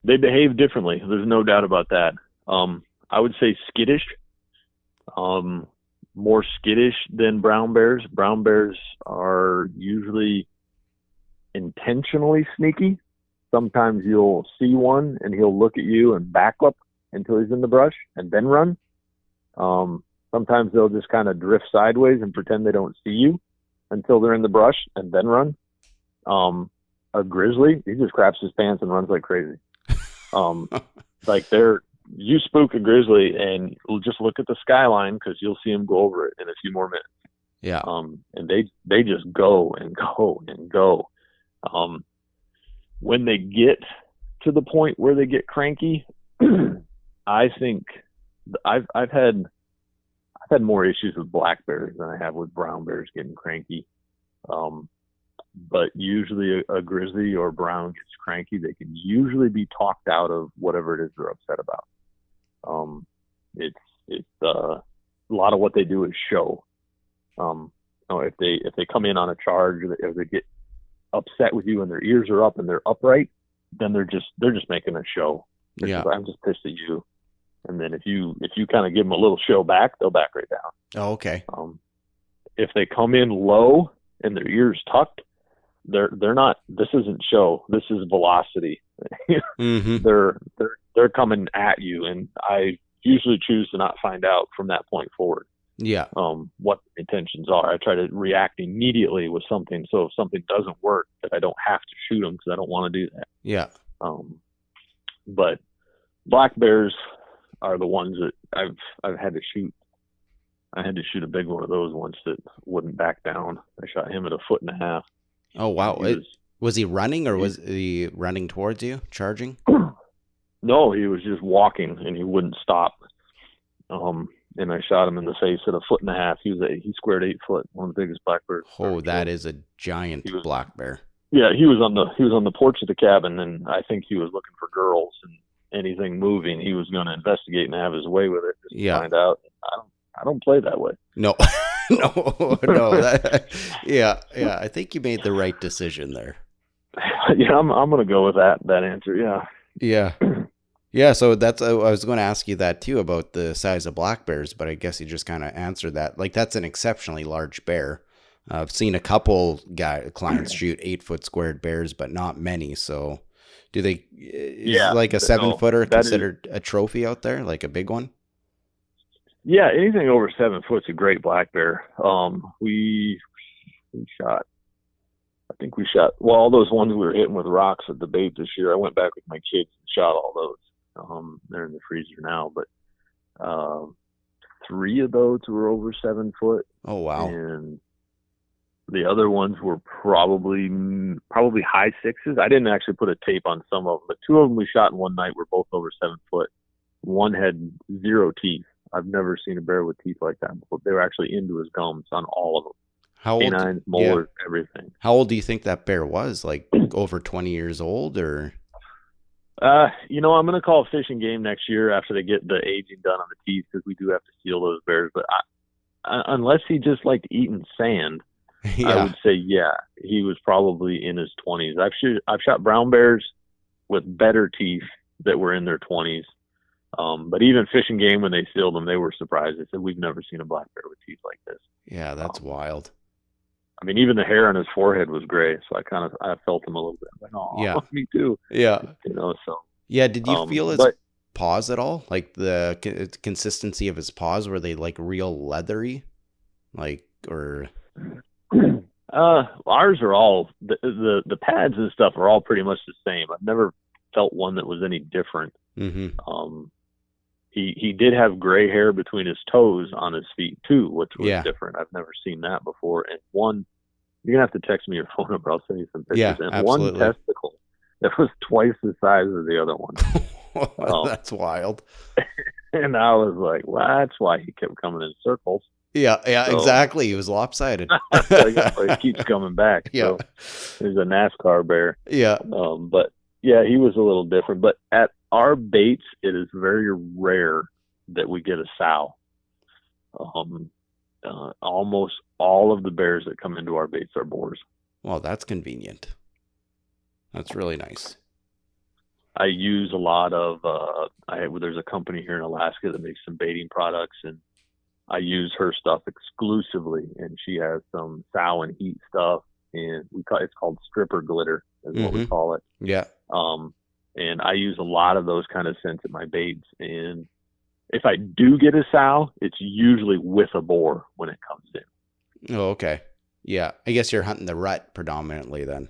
They behave differently. There's no doubt about that. Um, I would say skittish, um, more skittish than brown bears. Brown bears are usually intentionally sneaky. Sometimes you'll see one and he'll look at you and back up until he's in the brush and then run. Um, sometimes they'll just kind of drift sideways and pretend they don't see you until they're in the brush and then run. Um, a grizzly, he just craps his pants and runs like crazy. Um, <laughs> like they're you spook a grizzly and just look at the skyline because you'll see him go over it in a few more minutes. Yeah. Um, and they they just go and go and go. Um, when they get to the point where they get cranky, <clears throat> I think I've I've had I've had more issues with black bears than I have with brown bears getting cranky. Um, but usually a, a grizzly or brown gets cranky, they can usually be talked out of whatever it is they're upset about. Um, it's it's uh, a lot of what they do is show. Um, you know, if they if they come in on a charge or they get upset with you and their ears are up and they're upright, then they're just they're just making a show. They're Yeah. just, I'm just pissed at you. And then if you if you kind of give them a little show back, they'll back right down. Oh, okay. Um, if they come in low and their ears tucked, they're they're not. This isn't show. This is velocity. <laughs> Mm-hmm. they're they're they're coming at you, and I usually choose to not find out from that point forward Yeah. um, what intentions are. I try to react immediately with something. So if something doesn't work, that I don't have to shoot them because I don't want to do that. Yeah. Um, but black bears are the ones that I've I've had to shoot. I had to shoot a big one of those once that wouldn't back down. I shot him at a foot and a half. Oh wow. He It- was- was he running or he- was he running towards you, charging? <clears throat> no, he was just walking and he wouldn't stop. Um, and I shot him in the face at a foot and a half. He was a, he squared eight foot, one of the biggest black bears. Oh, that is a giant was- black bear. Yeah, he was on the he was on the porch of the cabin, and I think he was looking for girls and anything moving. He was going to investigate and have his way with it. Just to Yeah. find out. I don't I don't play that way. No, <laughs> no, <laughs> no. That, yeah, yeah. I think you made the right decision there. <laughs> yeah, I'm I'm going to go with that that answer. Yeah. Yeah, <clears throat> yeah. So that's I was going to ask you that too about the size of black bears, but I guess you just kind of answered that. Like that's an exceptionally large bear. Uh, I've seen a couple guy clients <clears throat> shoot eight foot squared bears, but not many. So, do they? Is Yeah, like a no, seven footer that is- considered a trophy out there, like a big one? Yeah, anything over seven foot's a great black bear. Um, we we shot. I think we shot. Well, all those ones we were hitting with rocks at the bait this year. I went back with my kids and shot all those. Um, they're in the freezer now, but um, three of those were over seven foot, Oh wow. and the other ones were probably probably high sixes. I didn't actually put a tape on some of them, but two of them we shot in one night were both over seven foot. One had zero teeth. I've never seen a bear with teeth like that before. They were actually into his gums on all of them, How old? canines, molars, everything. How old do you think that bear was? Like <clears throat> over twenty years old, or Uh, you know, I'm gonna call Fish and Game next year after they get the aging done on the teeth because we do have to seal those bears. But I, uh, unless he just liked eating sand, <laughs> I would say yeah, he was probably in his 20s. I've shoot, I've shot brown bears with better teeth that were in their 20s. Um, but even Fish and Game when they sealed them, they were surprised. They said we've never seen a black bear with teeth like this. yeah, that's wild. I mean, even the hair on his forehead was gray, so I kind of I felt him a little bit. Like, oh, Yeah. <laughs> me too. Yeah, You know, so yeah. Did you um, feel his but paws at all? Like the co- consistency of his paws were they like real leathery, like or <clears throat> Uh, ours are all the, the the pads and stuff are all pretty much the same. I've never felt one that was any different. hmm Um, he he did have gray hair between his toes on his feet too, which was Yeah. different. I've never seen that before. And one, you're gonna have to text me your <laughs> phone number. I'll send you some pictures. Yeah, and absolutely. one testicle that was <laughs> twice the size of the other one. <laughs> Oh. that's wild. And I was like, well, that's why he kept coming in circles. Yeah, yeah, So- exactly. He was lopsided. he keeps coming back. yeah, So there's a NASCAR bear. yeah, Um, but yeah, he was a little different. But at our baits, it is very rare that we get a sow. Um, uh, almost all of the bears that come into our baits are boars. Well, that's convenient. That's really nice. I use a lot of. Uh, I there's a company here in Alaska that makes some baiting products, and I use her stuff exclusively. And she has some sow and heat stuff, and we call it's called stripper glitter, is what we Mhm. call it. Yeah, Um, and I use a lot of those kind of scents in my baits. And if I do get a sow, it's usually with a boar when it comes in. Oh, okay. Yeah, I guess you're hunting the rut predominantly then.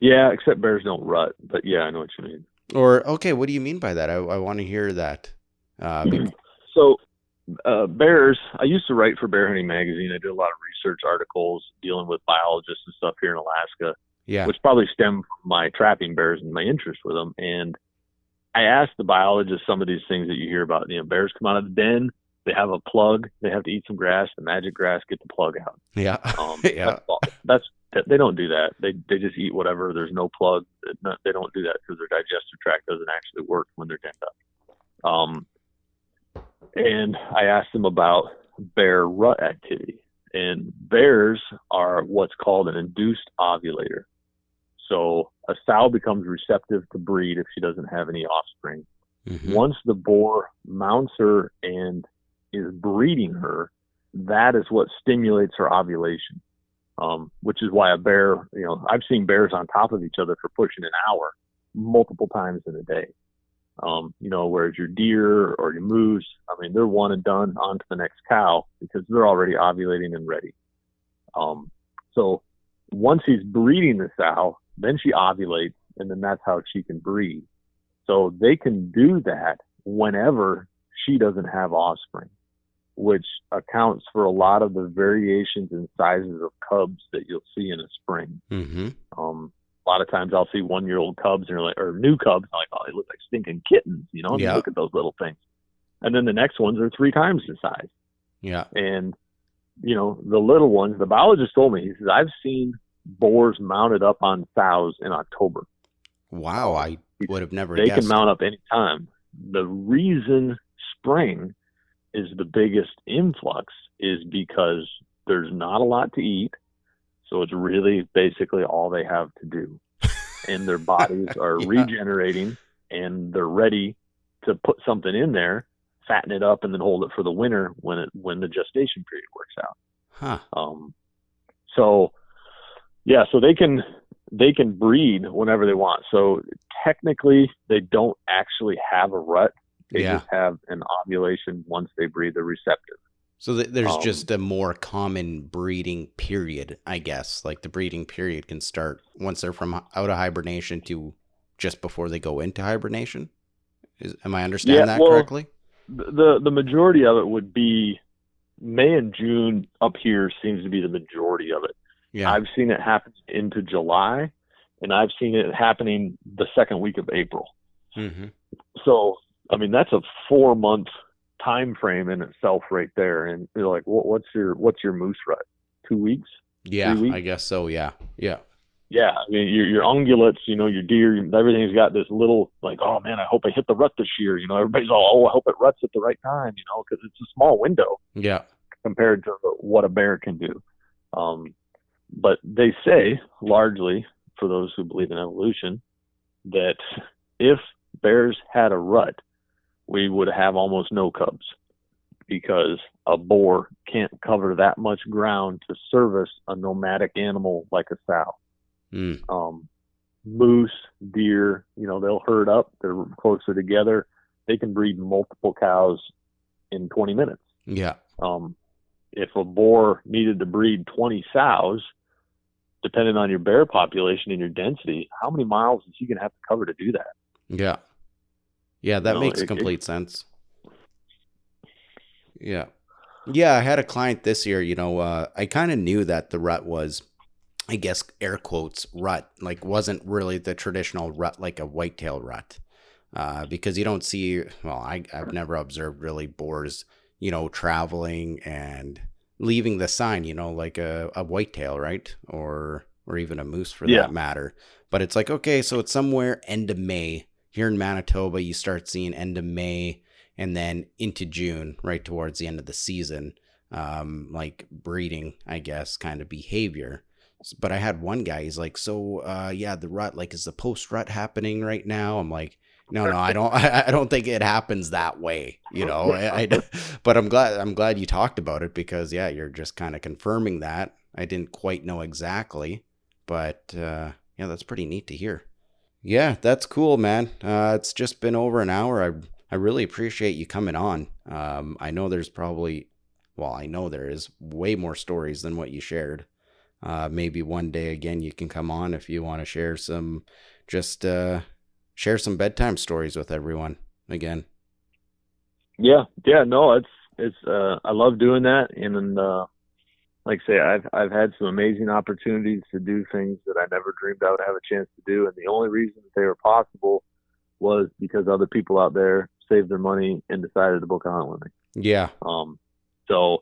Yeah, except bears don't rut. But yeah, I know what you mean. Or okay, what do you mean by that? I, I want to hear that. Uh, be- So, uh, bears, I used to write for Bear Hunting Magazine. I did a lot of research articles dealing with biologists and stuff here in Alaska. yeah, which probably stem from my trapping bears and my interest with them. And I asked the biologist some of these things that you hear about. You know, bears come out of the den, they have a plug, they have to eat some grass, the magic grass, get the plug out. yeah, Um, <laughs> Yeah. that's, that's they don't do that. They they just eat whatever. There's no plug. They don't do that because their digestive tract doesn't actually work when they're denned up. Um, and I asked them about bear rut activity. And bears are what's called an induced ovulator. So a sow becomes receptive to breed if she doesn't have any offspring. Mhm. Once the boar mounts her and is breeding her, that is what stimulates her ovulation. Um, which is why a bear, you know, I've seen bears on top of each other for pushing an hour multiple times in a day. Um, you know, whereas your deer or your moose, I mean, they're one and done on to the next cow because they're already ovulating and ready. Um, so once he's breeding the sow, then she ovulates and then that's how she can breed. So they can do that whenever she doesn't have offspring, which accounts for a lot of the variations in sizes of cubs that you'll see in a spring. Mhm. Um, a lot of times I'll see one year old cubs and like, or new cubs, and I'm like, oh, they look like stinking kittens, you know? Yeah. Look at those little things. And then the next ones are three times the size. Yeah. And, you know, the little ones, the biologist told me, he says, I've seen boars mounted up on sows in October. Wow, I would have never They guessed. can mount up anytime. The reason spring is the biggest influx is because there's not a lot to eat. So it's really basically all they have to do. <laughs> And their bodies are Yeah. regenerating and they're ready to put something in there, fatten it up and then hold it for the winter when it when the gestation period works out. Huh. Um, so yeah, so they can they can breed whenever they want. So technically, they don't actually have a rut. They Yeah. just have an ovulation once they breed. They're receptive. So th- there's Um, just a more common breeding period, I guess. Like the breeding period can start once they're from out of hibernation to just before they go into hibernation. Is, am I understanding Yeah, that well, correctly? the the majority of it would be May and June up here seems to be the majority of it. Yeah. I've seen it happen into July, and I've seen it happening the second week of April. hmm So, I mean, that's a four month time frame in itself, right there. And you're like, what, what's your what's your moose rut? Two weeks? Yeah, weeks? I guess so. Yeah. Yeah. Yeah, I mean, your your ungulates, you know, your deer, everything's got this little like, oh man, I hope I hit the rut this year. You know, everybody's all, oh, I hope it ruts at the right time. You know, because it's a small window. Yeah. compared to what a bear can do. Um, but they say, largely for those who believe in evolution, that if bears had a rut, we would have almost no cubs because a boar can't cover that much ground to service a nomadic animal like a sow. Mm. Um, moose, deer, you know, they'll herd up, they're closer together, they can breed multiple cows in 20 minutes Yeah. um, if a boar needed to breed 20 sows, depending on your bear population and your density, how many miles is he going to have to cover to do that? Yeah. Yeah, that No, makes it- it- complete sense. Yeah. Yeah, I had a client this year, you know, uh, I kind of knew that the rut was, I guess, air quotes, rut, like wasn't really the traditional rut, like a whitetail rut. Uh, because you don't see, well, I, I've never observed really boars, you know, traveling and leaving the sign, you know, like a, a whitetail, right? Or, or even a moose for Yeah. that matter. But it's like, okay, so it's somewhere end of May here in Manitoba, you start seeing end of May and then into June, right towards the end of the season, um, like breeding, I guess, kind of behavior. But I had one guy, he's like, so, uh, yeah, the rut, like, is the post rut happening right now? I'm like, no, no, I don't, <laughs> I, don't think it happens that way, you know. I, I- <laughs> <laughs> but I'm glad, I'm glad you talked about it because, yeah, you're just kind of confirming that. I didn't quite know exactly, but uh, yeah, that's pretty neat to hear. Yeah, that's cool, man. Uh, it's just been over an hour. I I really appreciate you coming on. Um, I know there's probably, well, I know there is way more stories than what you shared. Uh, maybe one day again you can come on if you want to share some, just uh, share some bedtime stories with everyone again. Yeah, yeah, no, it's it's uh, I love doing that, and uh, like I say, I've I've had some amazing opportunities to do things that I never dreamed I would have a chance to do, and the only reason that they were possible was because other people out there saved their money and decided to book a hunt with me. Yeah, Um, so,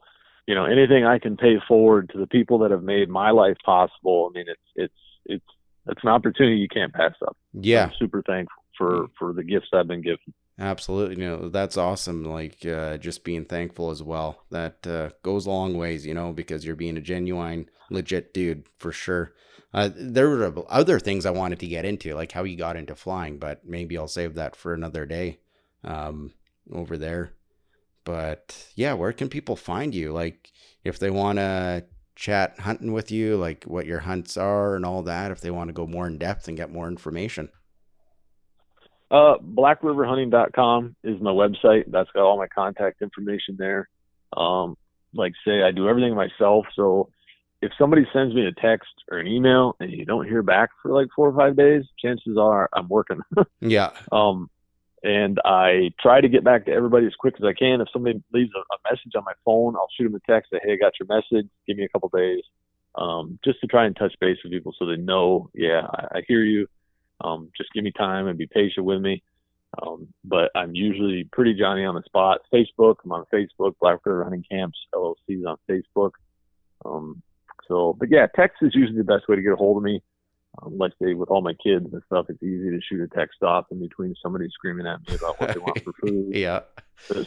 you know, anything I can pay forward to the people that have made my life possible. I mean, it's it's it's it's an opportunity you can't pass up. yeah. I'm super thankful for for the gifts I've been given. Absolutely, you know that's awesome. Like uh, just being thankful as well. That uh, goes a long ways, you know, because you're being a genuine, legit dude for sure. Uh, there were other things I wanted to get into, like how you got into flying, but maybe I'll save that for another day. Um, over there, but yeah, where can people find you? Like if they want to chat hunting with you, like what your hunts are and all that. If they want to go more in depth and get more information. Uh, BlackRiverHunting.com is my website. That's got all my contact information there. Um, like say, I do everything myself. So if somebody sends me a text or an email and you don't hear back for like four or five days, chances are I'm working. <laughs> Yeah, Um, and I try to get back to everybody as quick as I can. If somebody leaves a, a message on my phone, I'll shoot them a text, say, "Hey, I got your message. Give me a couple days," um, just to try and touch base with people so they know, yeah, I, I hear you. Um, just give me time and be patient with me. Um, but I'm usually pretty Johnny on the spot. Facebook, I'm on Facebook. Black River Hunting Camps LLC is on Facebook. Um, so, but yeah, text is usually the best way to get a hold of me. Um, like say with all my kids and stuff, it's easy to shoot a text off in between somebody screaming at me about what they want for <laughs> food. yeah,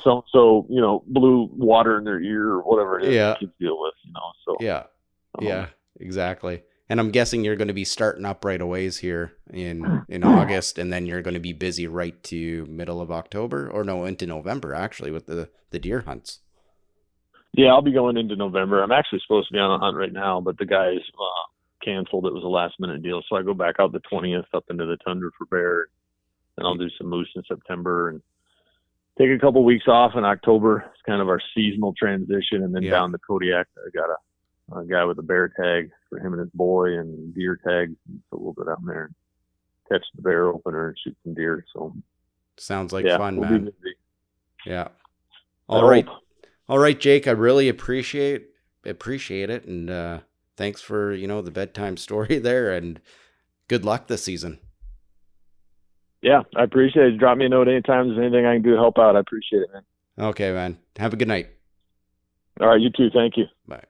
So, so you know, blue water in their ear or whatever it is Yeah. kids deal with. You know, so yeah. um, Yeah, exactly. And I'm guessing you're going to be starting up right away here in <clears throat> in August, and then you're going to be busy right to middle of October, or no, into November actually with the the deer hunts. Yeah, I'll be going into November. I'm actually supposed to be on a hunt right now, but the guys uh, canceled. It was a last minute deal, so I go back out the 20th up into the tundra for bear, and I'll do some moose in September and take a couple weeks off in October. It's kind of our seasonal transition, and then Yeah. down the Kodiak, I got a, a guy with a bear tag for him and his boy, and deer tags. So we'll go down there and catch the bear opener and shoot some deer. So Sounds like yeah, fun, we'll man. Yeah, All right, all right, Jake. I really appreciate appreciate it, and uh, thanks for you know the bedtime <laughs> story there, and good luck this season. Yeah, I appreciate it. Drop me a note anytime there's anything I can do to help out. I appreciate it, man. Okay, man. Have a good night. All right, you too. Thank you. Bye.